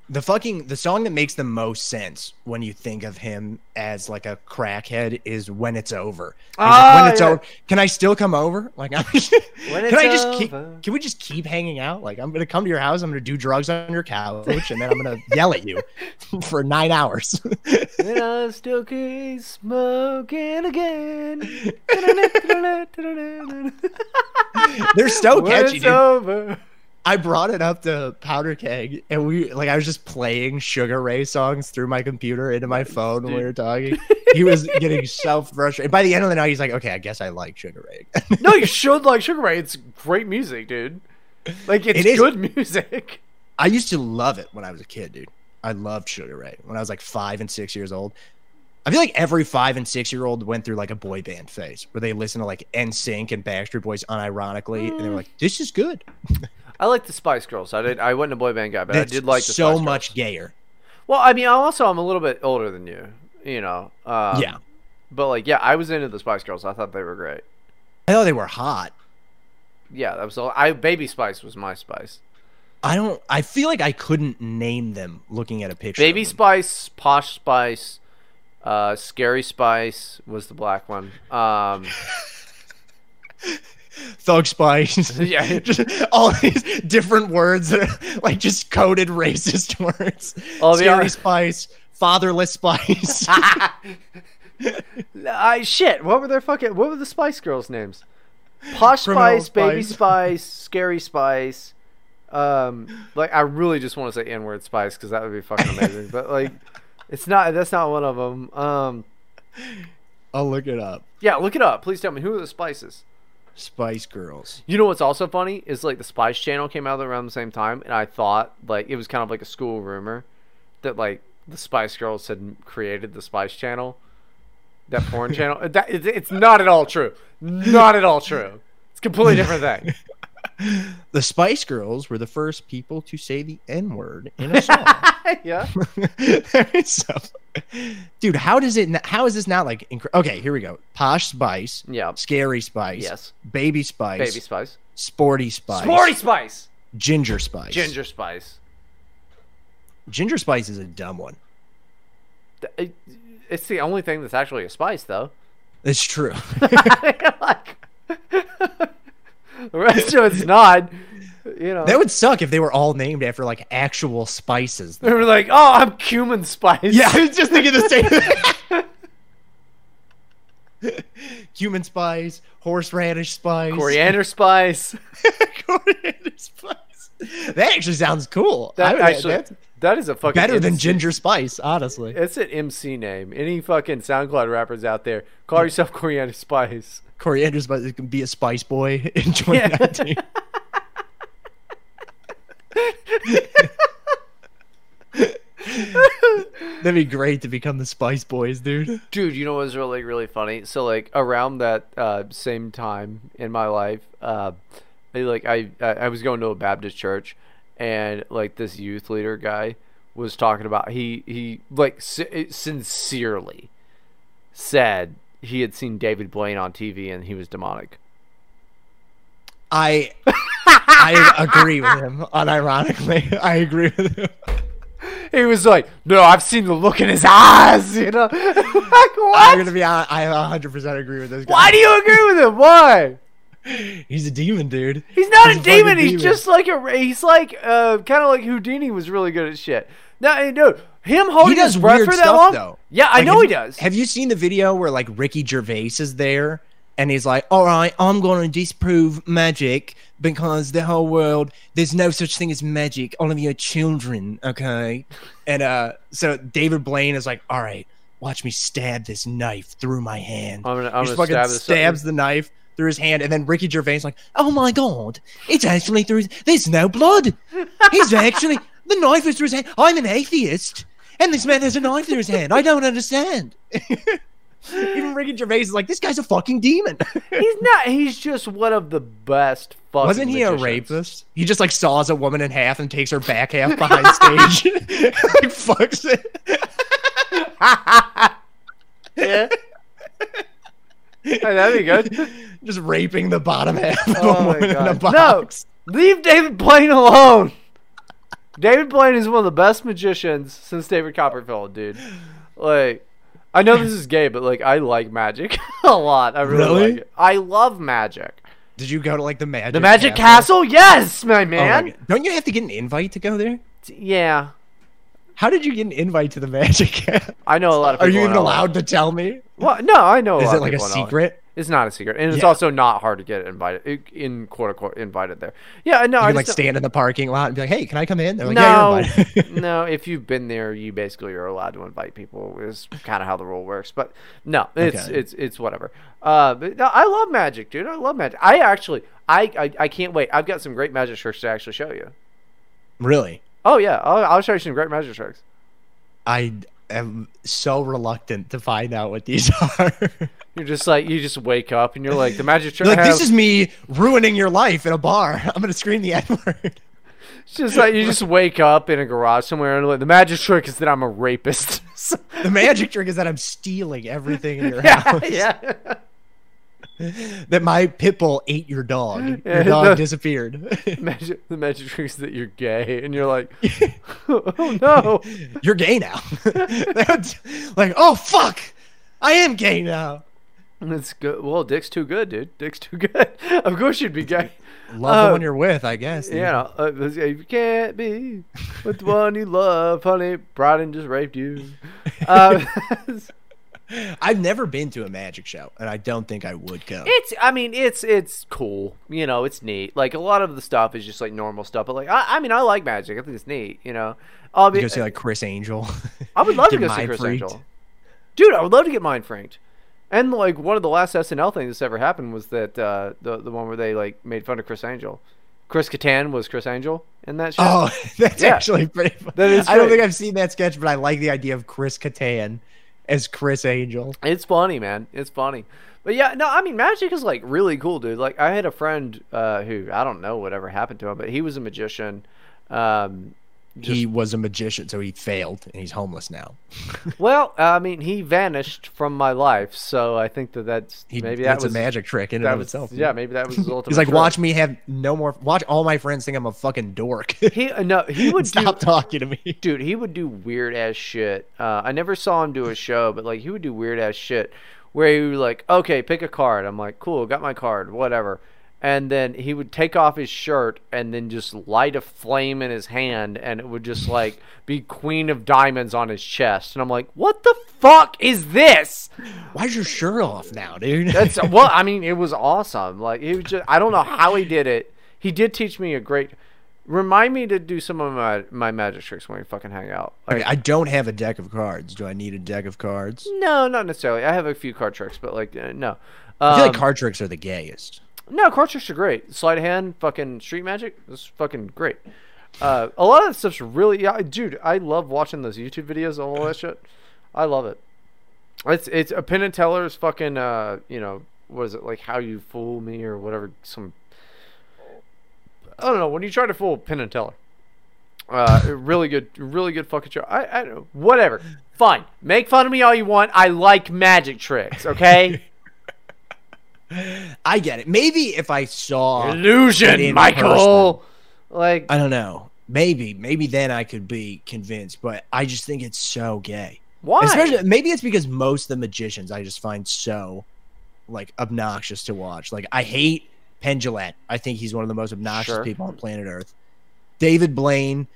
The fucking the song that makes the most sense when you think of him as like a crackhead is "When It's Over." He's like, Ah, when it's yeah. over, can I still come over? Like, I'm [laughs] can I just keep? Can we just keep hanging out? Like, I'm gonna come to your house. I'm gonna do drugs on your couch, and then I'm gonna [laughs] yell at you for nine hours. [laughs] And I still keep smoking again. They're so When catchy, it's dude. over. I brought it up to Powder Keg, and we like I was just playing Sugar Ray songs through my computer into my phone when we were talking. [laughs] he was getting so frustrated. By the end of the night, he's like, "Okay, I guess I like Sugar Ray." no, you should like Sugar Ray. It's great music, dude. Like it's It good music. I used to love it when I was a kid, dude. I loved Sugar Ray when I was like five and six years old. I feel like every five and six year old went through like a boy band phase where they listen to like NSYNC and Backstreet Boys unironically, and they were mm. like, "This is good." [laughs] I like the Spice Girls. I did. I wasn't a boy band guy, but That's I did like the so Spice Girls. much gayer. Well, I mean, also I'm a little bit older than you. You know. Um, yeah, But like, yeah, I was into the Spice Girls. I thought they were great. I thought they were hot. Yeah, that was all. I Baby Spice was my Spice. I don't. I feel like I couldn't name them looking at a picture. Baby. Spice, Posh Spice, uh, Scary Spice was the black one. Um, [laughs] Thug Spice. [laughs] Yeah. [laughs] just all these different words that are like just coded racist words. Oh, they Scary Spice, Fatherless Spice. I [laughs] shit. What were their fucking? What were the Spice Girls' names? Posh Criminal Spice, Baby Spice. Scary Spice. Um, like I really just want to say N-word Spice because that would be fucking amazing. but like, it's not. That's not one of them. Um, I'll look it up. yeah, look it up. Please tell me who are the Spices. Spice Girls. You know what's also funny is like the Spice Channel came out around the same time, and I thought like it was kind of like a school rumor that like the Spice Girls had created the Spice Channel, that porn [laughs] channel. That it's, it's not at all true. Not at all true. It's a completely different thing. [laughs] [laughs] The Spice Girls were the first people to say the N word in a song. [laughs] yeah. [laughs] so, dude, how does it? How is this not like? Inc- okay, here we go. Posh Spice, Yeah. Scary Spice, Yes. Baby Spice, Baby Spice. Sporty Spice, Sporty Spice. Ginger Spice. Ginger Spice. Ginger Spice is a dumb one. It's the only thing that's actually a spice, though. It's true. like, the rest of it's not. You know. that would suck if they were all named after like actual spices. They were like, "Oh, I'm cumin spice." Yeah, [laughs] I was just thinking the same. thing. [laughs] Cumin spice, horseradish spice, coriander spice. [laughs] coriander spice. That actually sounds cool. That actually, that is a fucking better than ginger spice, honestly. It's an MC name. Any fucking SoundCloud rappers out there, call yourself Coriander Spice. Coriander spice it can be a spice boy [laughs] in [laughs] 2019. That'd be great to become the Spice Boys, dude. Dude, you know what was really really funny? So like around that uh, same time in my life, uh, I, like I I I was going to a Baptist church, and like this youth leader guy was talking about he he like si- sincerely said he had seen David Blaine on TV and he was demonic. I [laughs] I agree with him. Unironically, [laughs] I agree with him. [laughs] He was like, "No, I've seen the look in his eyes." You know, like what? I'm gonna be honest. I 100 percent agree with this guy. Why do you agree with him? Why? He's a demon, dude. He's not He's a a demon. He's demon. just like a. He's like uh, kind of like Houdini was really good at shit. No, no, him holding He does his breath for that stuff, long. though. Yeah, I Like, know have he does. Have you seen the video where like Ricky Gervais is there and he's like, "All right, I'm going to disprove magic because the whole world there's no such thing as magic. All of you are children, okay?" And uh, so David Blaine is like, "All right, watch me stab this knife through my hand." I'm gonna, I'm he fucking stab stabs the knife through his hand, and then Ricky Gervais is like, "Oh my god, it's actually through. His, there's no blood. He's actually the knife is through his hand. I'm an atheist, and this man has a knife through his hand. I don't understand." [laughs] Even Ricky Gervais is like, "This guy's a fucking demon." He's not. He's just one of the best. Fucking Wasn't he a rapist? He just like saws a woman in half and takes her back half behind [laughs] stage, [laughs] like fucks it. Yeah. Hey, that'd be good. Just raping the bottom half of Oh a woman in a box. Leave David Blaine alone. David Blaine is one of the best magicians since David Copperfield, dude. Like, I know this is gay, but like, I like magic [laughs] a lot. I really, Really? like it. I love magic. Did you go to like the magic? The Magic Castle, yes, my Oh my man. Don't you have to get an invite to go there? yeah, How did you get an invite to the Magic Castle? I know a lot of. People. Are you even allowed to tell me? What? No, I know. A Is it like a secret? It's not a secret, and it's Yeah. also not hard to get invited in quote unquote invited there. Yeah, no, You I can like don't- stand in the parking lot and be like, "Hey, can I come in?" They're like, "Yeah, no, you're [laughs] no. If you've been there, you basically are allowed to invite people. Is kind of how the rule works. But no, it's Okay. it's it's whatever. Uh, but no, I love magic, dude. I love magic. I actually, I, I I can't wait. I've got some great magic tricks to actually show you. really, Oh yeah, I'll, I'll show you some great magic tricks. I am so reluctant to find out what these [laughs] are. You're just like you just wake up and you're like the magic trick. like this is me ruining your life in a bar. [laughs] I'm gonna scream the N word. It's just like you just wake up in a garage somewhere and like the magic trick is that I'm a rapist. [laughs] The magic trick is that I'm stealing everything in your [laughs] yeah, house. yeah. That my pit bull ate your dog. Yeah, Your dog the- disappeared. Magic, the magic trick is that you're gay, and you're like, oh no. You're gay now. Like, oh fuck, I am gay now. It's good. Well, Dick's too good, dude. Dick's too good. [laughs] of course you'd be gay. Love Uh, the one you're with, I guess. dude. You know, uh, you can't be with the one you love, honey. Bryden just raped you. Uh, [laughs] [laughs] I've never been to a magic show, and I don't think I would go. it's, I mean, it's it's cool. You know, it's neat. Like a lot of the stuff is just like normal stuff, but like, I, I mean, I like magic. I think it's neat. You know, I'll You be, go see like Criss Angel. I would love to go see Chris freaked. Angel. Dude, I would love to get mind franked. And like one of the last SNL things that's ever happened was that uh, the the one where they like made fun of Criss Angel. Chris Kattan was Criss Angel in that show. Oh, [laughs] that's Yeah. actually pretty. Fun. That is I don't think I've seen that sketch, but I like the idea of Chris Kattan as Criss Angel. It's funny, man. It's funny. But yeah, no, I mean, magic is like really cool, dude. Like, I had a friend uh, who I don't know whatever happened to him, but he was a magician. Um, just, he was a magician, so he failed, and he's homeless now. [laughs] well, I mean, he vanished from my life, so I think that that's He, maybe that that's was a magic trick in and That of was, itself. yeah, maybe that was his [laughs] ultimate. He's like, trick. watch me have no more. Watch all my friends think I'm a fucking dork. He uh, no, he [laughs] would stop do, talking to me. dude. He would do weird ass shit. Uh, I never saw him do a show, but like he would do weird ass shit where he would like, okay, pick a card. I'm like, cool, got my card, whatever. And then he would take off his shirt and then just light a flame in his hand, and it would just like [laughs] be Queen of Diamonds on his chest. And I'm like, what the fuck is this? Why's your shirt off now, dude? That's [laughs] well, I mean, it was awesome. Like he was just, I don't know how he did it. He did teach me a great. Remind me to do some of my my magic tricks when we fucking hang out. Like, Okay, I don't have a deck of cards. Do I need a deck of cards? no, not necessarily. I have a few card tricks, but like uh, no. I feel like Um, card tricks are the gayest. No, card tricks are great. Sleight of hand, fucking street magic is fucking great. Uh, a lot of that stuff's really yeah, dude. I love watching those YouTube videos, all that shit. I love it. It's it's a Penn and Teller's fucking uh you know what is it like how you fool me or whatever some I don't know when you try to fool Penn and Teller. Uh, really good, really good fucking show. I, I whatever. Fine, make fun of me all you want. I like magic tricks. Okay, [laughs] I get it. Maybe if I saw illusion, in Michael. Like I don't know. Maybe, maybe then I could be convinced, but I just think it's so gay. why? Especially, maybe it's because most of the magicians I just find so like obnoxious to watch. Like I hate Penn Jillette. I think he's one of the most obnoxious Sure. people on planet Earth. David Blaine,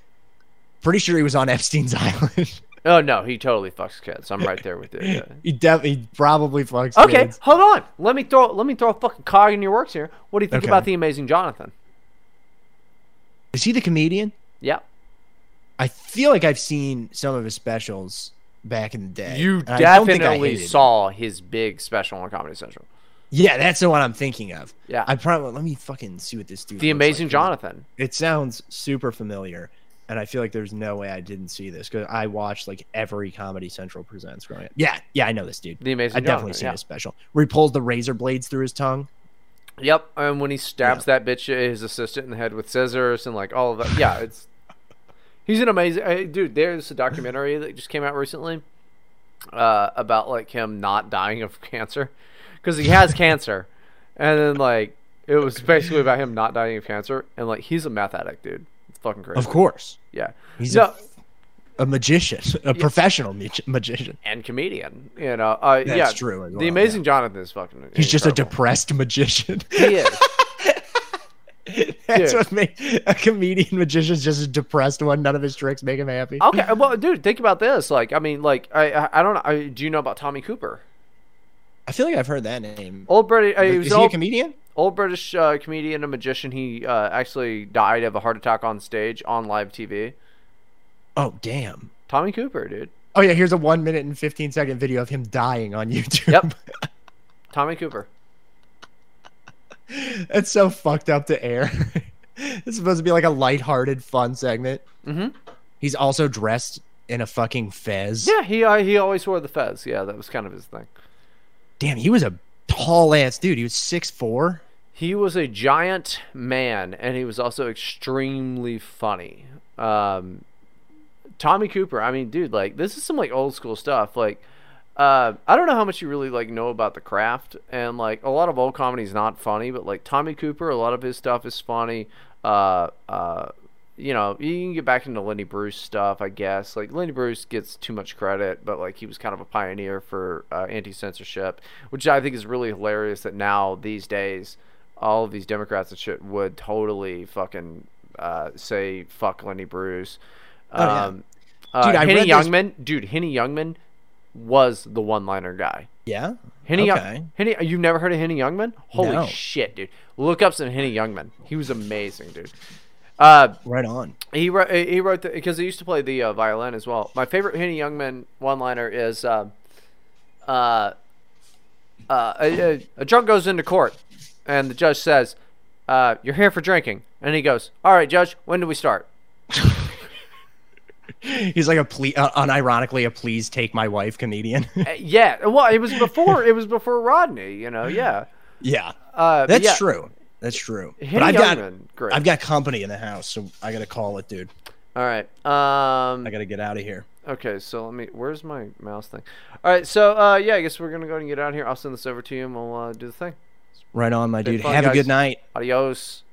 pretty sure he was on Epstein's [laughs] Island. Oh no, he totally fucks kids. I'm right there with you. Yeah. [laughs] he definitely probably fucks. Okay, kids. hold on. Let me throw let me throw a fucking cog in your works here. What do you think Okay. about the Amazing Jonathan? Is he the comedian? Yeah, I feel like I've seen some of his specials back in the day. you and I I definitely hated him. saw his big special on Comedy Central. Yeah, that's the one I'm thinking of. Yeah, I probably let me fucking see what this dude. the Amazing like. Jonathan. It sounds super familiar, and I feel like there's no way I didn't see this because I watched like every Comedy Central presents growing up. Yeah, yeah, I know this dude. The Amazing I definitely seen yeah. his special where he pulls the razor blades through his tongue. Yep, and when he stabs that bitch, uh, his assistant in the head with scissors and like all of that. Yeah, it's [laughs] he's an amazing uh, dude. There's a documentary that just came out recently uh, about like him not dying of cancer because he has cancer, [laughs] and then like it was basically about him not dying of cancer, and like he's a meth addict, dude. It's fucking crazy. Of course, yeah, he's No. a, a magician, [laughs] a professional mag- magician. and comedian. You know, uh, That's yeah, true as The well, Amazing Jonathan is fucking. He's just a depressed magician. He is. [laughs] That's Yeah. what made a comedian magician is just a depressed one. None of his tricks make him happy. Okay, well, dude, think about this. Like, I mean, like, I, I, I don't know. I, do you know about Tommy Cooper? I feel like I've heard that name. Old British. Uh, Is an he a old, comedian? Old British uh, comedian and magician. He uh, actually died of a heart attack on stage on live TV. Oh damn. Tommy Cooper, dude. Oh yeah, here's a one minute and fifteen second video of him dying on [laughs] YouTube. Yep. Tommy Cooper. [laughs] That's so fucked up to air. [laughs] it's supposed to be like a lighthearted, fun segment. Mm-hmm. He's also dressed in a fucking fez. Yeah, he uh, he always wore the fez. Yeah, that was kind of his thing. Damn, he was a tall ass dude. He was six four. He was a giant man, and he was also extremely funny. Um, Tommy Cooper. I mean, dude, like this is some like old school stuff. Like, uh, I don't know how much you really like know about the craft, and like a lot of old comedy is not funny, but like Tommy Cooper, a lot of his stuff is funny. Uh, uh, you know, you can get back into Lenny Bruce stuff, I guess. Like Lenny Bruce gets too much credit, but like he was kind of a pioneer for uh, anti censorship, which I think is really hilarious. That now these days, all of these Democrats and shit would totally fucking uh, say fuck Lenny Bruce. Oh, yeah. Um, uh, Dude, Henny read this- Youngman, dude, Henny Youngman was the one-liner guy. Yeah. Henny, Young- Henny, you've never heard of Henny Youngman? Holy No. shit, dude! Look up some Henny Youngman. He was amazing, dude. Uh, Right on. he wrote he wrote because he used to play the uh, violin as well. My favorite Henny Youngman one-liner is, uh, uh, uh, a, a, a drunk goes into court, and the judge says, uh, "You're here for drinking," and he goes, "All right, judge, when do we start?" [laughs] He's like a ple- uh, unironically a please take my wife comedian. Uh, yeah, well, it was [laughs] before it was before Rodney, you know. Yeah, yeah. uh, That's yeah, true. That's true. Henny but I've got great. I've got company in the house, so I gotta call it, dude. All right. Um, I gotta get out of here. Okay, so let me. Where's my mouse thing? All right, so uh, yeah, I guess we're gonna go and get out of here. I'll send this over to you, and we'll uh, do the thing. Right on, my dude. fun, Have a good night. Adios.